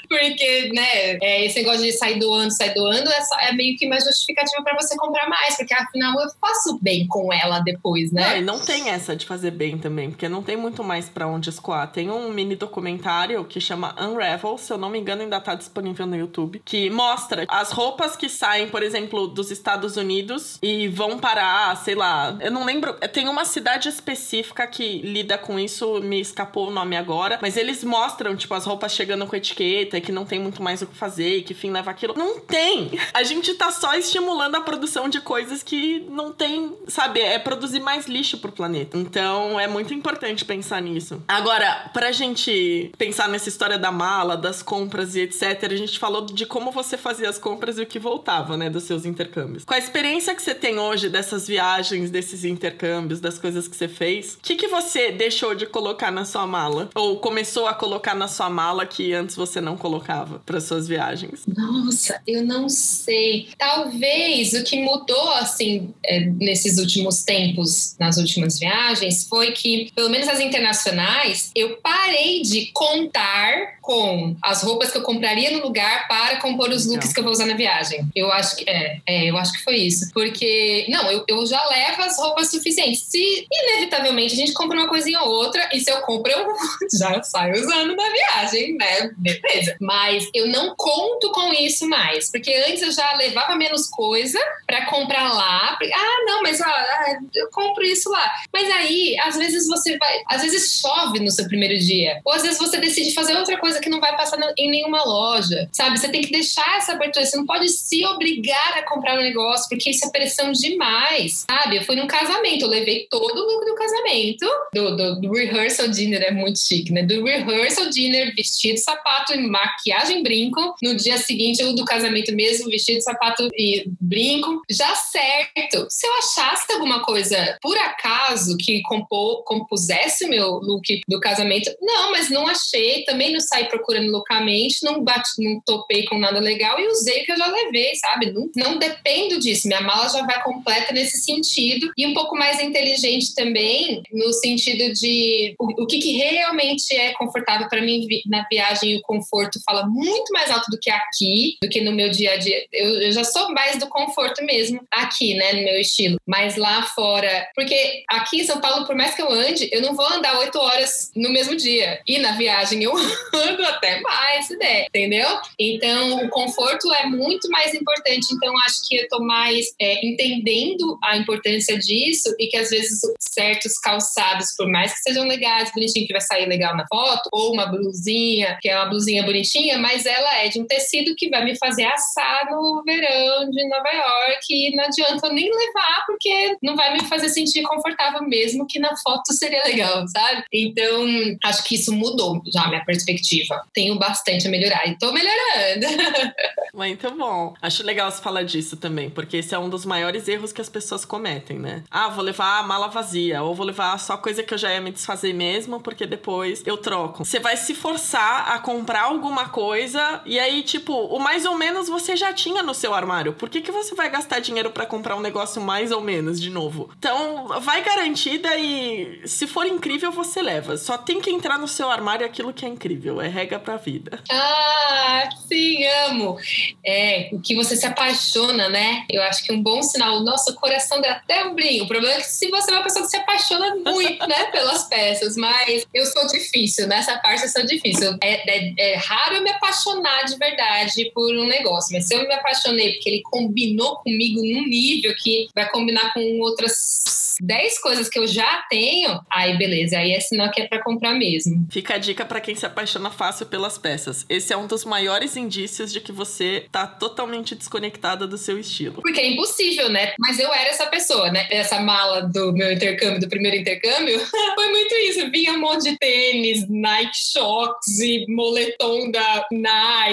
porque, né, é, esse negócio de sair doando, sair doando, é, é meio que mais justificativa para você comprar mais. Porque afinal eu faço bem com ela depois, né? Não, e não tem essa de fazer bem também, porque não tem muito mais para onde escoar. Tem um mini documentário que chama Unravel, se eu não me engano, ainda tá disponível no YouTube, que mostra as roupas que saem, por exemplo, dos Estados Unidos e vão parar, sei lá, eu não lembro, tem uma cidade específica que lida com isso, me escapou o nome agora, mas eles mostram, tipo, as roupas chegando com etiqueta e que não tem muito mais o que fazer e que fim leva aquilo. Não tem! A gente tá só estimulando a produção de coisas que não tem, sabe, é produzir mais lixo pro planeta. Então é muito importante pensar nisso. Agora, pra gente pensar nessa história da mala, das compras e etc., a gente falou de como você fazia as compras e o que voltava, né, dos seus intercâmbios. Com a experiência que você tem hoje dessas viagens, desses intercâmbios, das coisas que você fez, o que, que você deixou de colocar na sua mala? Ou começou a colocar na sua mala que antes você não colocava para suas viagens? Nossa, eu não sei. Talvez o que mudou, assim, é, nesses últimos tempos, nas últimas viagens, foi que, pelo menos as internacionais, eu parei de contar com as roupas que eu compraria no lugar para compor os looks que eu vou usar na viagem. Eu acho que é, é eu acho que foi isso. Porque, não, eu, eu já levo as roupas suficientes. Se inevitavelmente a gente compra uma coisinha ou outra, e se eu compro, eu [LAUGHS] já saio usando na viagem, né? Beleza. Mas eu não conto com isso mais. Porque antes eu já levava menos coisa para comprar lá. Ah, não, mas ah, eu compro isso lá. Mas aí, às vezes você vai. Às vezes chove no seu primeiro dia. Ou às vezes você decide fazer outra coisa que não vai passar em nenhuma loja. Sabe? Você tem que deixar essa abertura. Você não pode se obrigar a comprar um negócio, porque isso é pressão demais. Sabe? Eu fui num casamento, eu levei todo o look do casamento, do, do, do rehearsal dinner, é muito chique, né? Do rehearsal dinner, vestido, sapato maquiagem, brinco. No dia seguinte, o do casamento mesmo, vestido, sapato e brinco. Já certo. Se eu achasse alguma coisa por acaso que compô, compusesse o meu look do casamento, não, mas não achei também não saí procurando loucamente, não bati, não topei com nada legal e usei o que eu já levei, sabe? Não, não dependo disso. Minha mala já vai completa nesse sentido e um pouco mais inteligente também, no sentido de o, o que, que realmente é confortável para mim na viagem. O conforto fala muito mais alto do que aqui, do que no meu dia a dia. Eu, eu já sou mais do conforto mesmo aqui, né, no meu estilo. Mas lá fora, porque aqui em São Paulo, por mais que eu ande, eu não vou andar oito horas no mesmo dia. E na viagem eu [LAUGHS] ando até mais, se der, entendeu? Então, o conforto é muito mais importante. Então, acho que eu tô mais é, entendendo a importância disso e que às vezes certos calçados, por mais que sejam legais, bonitinho, que vai sair legal na foto, ou uma blusinha, que é uma blusinha bonitinha, mas ela é um tecido que vai me fazer assar no verão de Nova York e não adianta eu nem levar, porque não vai me fazer sentir confortável mesmo que na foto seria legal, sabe? Então, acho que isso mudou já a minha perspectiva. Tenho bastante a melhorar e tô melhorando. [LAUGHS] Muito bom. Acho legal você falar disso também, porque esse é um dos maiores erros que as pessoas cometem, né? Ah, vou levar a mala vazia, ou vou levar só coisa que eu já ia me desfazer mesmo, porque depois eu troco. Você vai se forçar a comprar alguma coisa e aí, tipo, o mais ou menos você já tinha no seu armário. Por que, que você vai gastar dinheiro para comprar um negócio mais ou menos de novo? Então, vai garantida e se for incrível, você leva. Só tem que entrar no seu armário aquilo que é incrível. É regra pra vida. Ah, sim, amo. É, o que você se apaixona, né? Eu acho que um bom sinal. Nosso coração dá até um brinco. O problema é que se você é uma pessoa que se apaixona muito, né, [LAUGHS] pelas peças, mas eu sou difícil. Nessa parte eu sou difícil. É, é, é raro eu me apaixonar de verdade por um negócio, mas se eu me apaixonei porque ele combinou comigo num nível que vai combinar com outras 10 coisas que eu já tenho, aí beleza, aí é sinal que é para comprar mesmo. Fica a dica para quem se apaixona fácil pelas peças. Esse é um dos maiores indícios de que você tá totalmente desconectada do seu estilo. Porque é impossível, né? Mas eu era essa pessoa, né? Essa mala do meu intercâmbio, do primeiro intercâmbio, [LAUGHS] foi muito isso. Vinha um monte de tênis, Nike Shocks e moletom da Nike,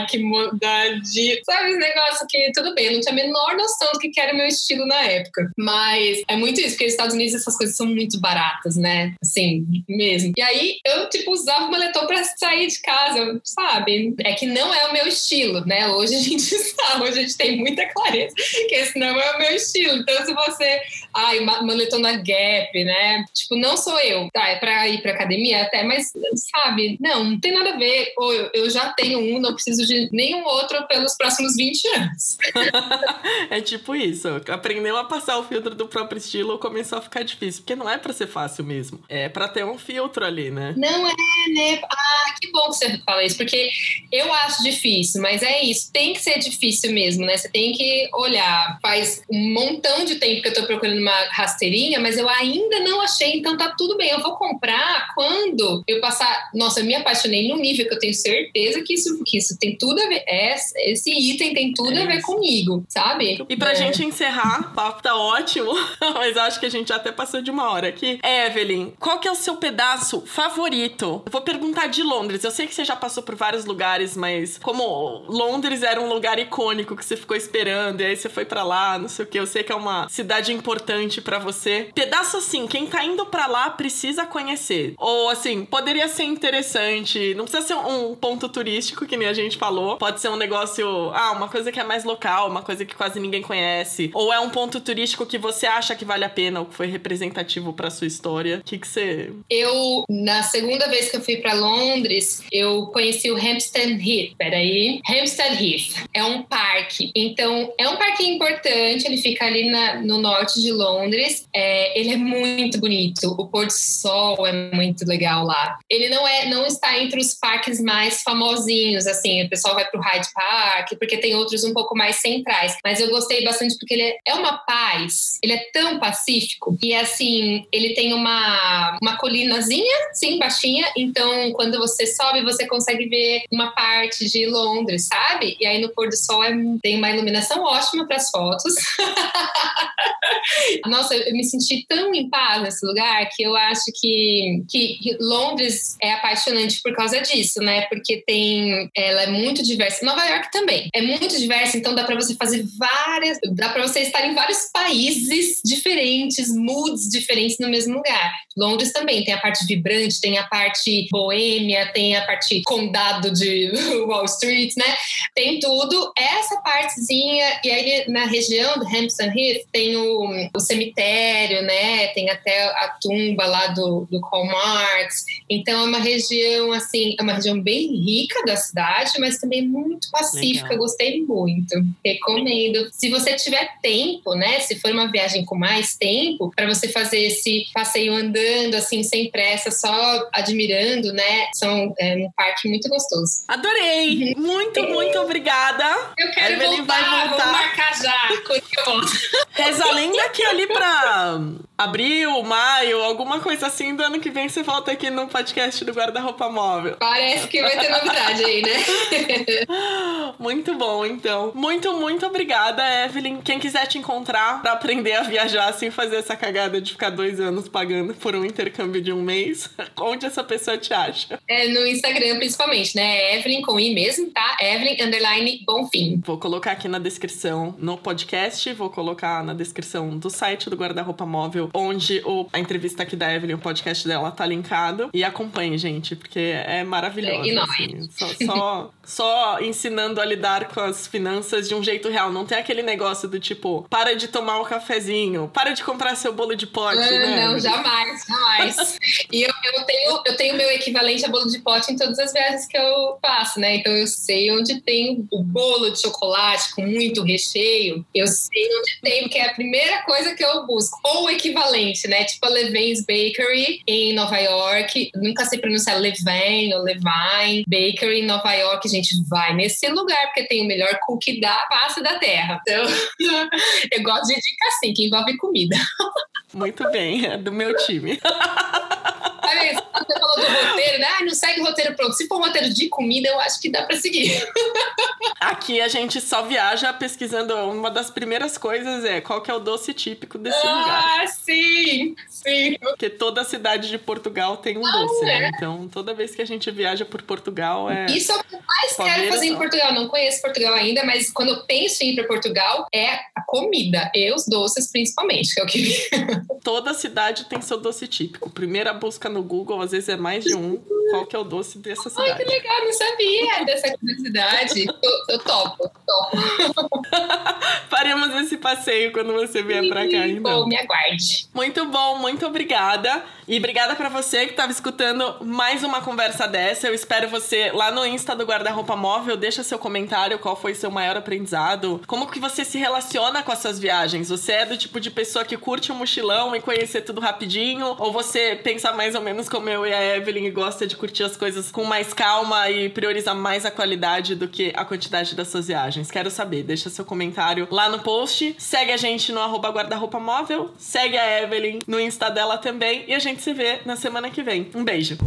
da de, sabe, esse negócio que tudo bem, eu não tinha a menor noção do que era o meu estilo na época. Mas é muito isso, porque os Estados Unidos essas coisas são muito baratas, né? Assim, mesmo. E aí eu, tipo, usava o moletom pra sair de casa, sabe? É que não é o meu estilo, né? Hoje a gente [LAUGHS] sabe, hoje a gente tem muita clareza que esse não é o meu estilo. Então, se você. Ai, moletom na Gap, né? Tipo, não sou eu. Tá, é pra ir pra academia até, mas, sabe? Não, não tem nada a ver. Ou eu, eu já tenho um, não preciso de nenhum outro pelos próximos 20 anos. [LAUGHS] é tipo isso. Aprendeu a passar o filtro do próprio estilo, começou a ficar difícil. Porque não é pra ser fácil mesmo. É pra ter um filtro ali, né? Não é, né? Ah, que bom que você fala isso. Porque eu acho difícil, mas é isso. Tem que ser difícil mesmo, né? Você tem que olhar. Faz um montão de tempo que eu tô procurando uma rasteirinha, mas eu ainda não achei. Então tá tudo bem. Eu vou comprar quando eu passar. Nossa, eu me apaixonei num nível que eu tenho certeza que isso, que isso tem tudo a ver. É, esse item tem tudo é a ver comigo, sabe? E pra é. gente encerrar, o papo tá ótimo, [LAUGHS] mas acho que a gente já até passou de uma hora aqui. Evelyn, qual que é o seu pedaço favorito? Eu vou perguntar de Londres. Eu sei que você já passou por vários lugares, mas como Londres era um lugar icônico que você ficou esperando, e aí você foi para lá, não sei o que, eu sei que é uma cidade importante para você. Pedaço assim, quem tá indo para lá precisa conhecer. Ou assim, poderia ser interessante, não precisa ser um ponto turístico, que nem a gente falou. Pode ser um negócio, ah, uma coisa que é mais local, uma coisa que quase ninguém conhece. Ou é um ponto turístico que você acha que vale a pena, ou que foi representativo para sua história. O que, que você. Eu, na segunda vez que eu fui para Londres, eu conheci o Hampstead Heath. Peraí. Hampstead Heath. É um parque. Então, é um parque importante, ele fica ali na, no norte de Londres. É, ele é muito bonito. O pôr do sol é muito legal lá. Ele não é, não está entre os parques mais famosinhos, assim. O pessoal vai pro Hyde Park, porque tem outros um pouco mais centrais. Mas eu gostei bastante porque ele é, é uma paz. Ele é tão pacífico. E assim, ele tem uma, uma colinazinha, sim, baixinha. Então, quando você sobe, você consegue ver uma parte de Londres, sabe? E aí no pôr do sol é, tem uma iluminação ótima para as fotos. [LAUGHS] Nossa, eu me senti tão em paz nesse lugar que eu acho que, que Londres é apaixonante por causa disso, né? Porque tem, ela é muito diversa. Nova York também é muito diversa, então dá para você fazer várias, dá para você estar em vários países diferentes, moods diferentes no mesmo lugar. Londres também tem a parte vibrante, tem a parte boêmia tem a parte condado de [LAUGHS] Wall Street, né? Tem tudo. Essa partezinha, e aí na região do Hampton Heath tem o, o cemitério, né? Tem até a tumba lá do, do Karl Marx. Então é uma região, assim, é uma região bem rica da cidade, mas também muito pacífica. Legal. Gostei muito. Recomendo. Se você tiver tempo, né? Se for uma viagem com mais tempo, para você fazer esse passeio andando, assim, sem pressa, só admirando, né? São é, um parque muito gostoso. Adorei! Uhum. Muito, muito obrigada. Eu quero Evelyn voltar, vai voltar. Vou marcar já. Quando eu volto. Reza lenda ali pra abril, maio, alguma coisa assim, do ano que vem você volta aqui no podcast do Guarda-Roupa Móvel. Parece que vai ter novidade aí, né? [LAUGHS] muito bom, então. Muito, muito obrigada, Evelyn. Quem quiser te encontrar pra aprender a viajar sem fazer essa cagada de ficar dois anos pagando por um intercâmbio de um mês, [LAUGHS] onde essa pessoa te acha? É no Instagram, principalmente, né? Evelyn com I mesmo, tá? Evelyn underline Bonfim. Vou colocar aqui na descrição no podcast, vou colocar na descrição do site do Guarda-Roupa Móvel onde o, a entrevista aqui da Evelyn, o podcast dela, tá linkado. E acompanhe, gente, porque é maravilhoso. É, assim. só, só, só, ensinando a lidar com as finanças de um jeito real. Não tem aquele negócio do tipo, para de tomar o um cafezinho, para de comprar seu bolo de pote, não, né? Não, jamais, jamais. [LAUGHS] e eu, eu, tenho, eu tenho meu equivalente a bolo de pote em todas as viagens que eu faço, né? Então eu sei onde tem o bolo de chocolate com muito recheio. Eu sei onde tem, porque é a primeira coisa que eu busco. Ou o equivalente né? Tipo a Levain's Bakery em Nova York. Nunca sei pronunciar Levain ou Levine Bakery em Nova York. A gente vai nesse lugar porque tem o melhor cookie da face da terra. Então, [LAUGHS] eu gosto de dica assim, que envolve comida. Muito bem, é do meu time. [LAUGHS] você falou do roteiro, né? Ah, não segue o roteiro pronto. Se for um roteiro de comida, eu acho que dá pra seguir. Aqui a gente só viaja pesquisando. Uma das primeiras coisas é qual que é o doce típico desse ah, lugar. Ah, sim, sim. Porque toda cidade de Portugal tem um ah, doce, né? é. né? Então, toda vez que a gente viaja por Portugal é. Isso é o que eu mais quero fazer em Portugal. Não conheço Portugal ainda, mas quando eu penso em ir para Portugal, é a comida e os doces, principalmente, que é o que. toda cidade tem seu doce típico. Primeira busca no Google, às vezes é mais de um. Qual que é o doce dessa cidade? Ai, que legal, não sabia dessa curiosidade. eu, eu topo, topo. [LAUGHS] Faremos esse passeio quando você vier pra cá, então. Bom, me aguarde. Muito bom, muito obrigada. E obrigada para você que estava escutando mais uma conversa dessa. Eu espero você lá no Insta do Guarda-Roupa Móvel. Deixa seu comentário, qual foi seu maior aprendizado. Como que você se relaciona com as suas viagens? Você é do tipo de pessoa que curte um mochilão e conhecer tudo rapidinho? Ou você pensa mais ou menos como eu e a Evelyn e gosta de curtir as coisas com mais calma e prioriza mais a qualidade do que a quantidade das suas viagens? Quero saber. Deixa seu comentário lá no post. Segue a gente no arroba guarda-roupa móvel. Segue a Evelyn no Insta dela também. E a gente gente se vê na semana que vem. Um beijo!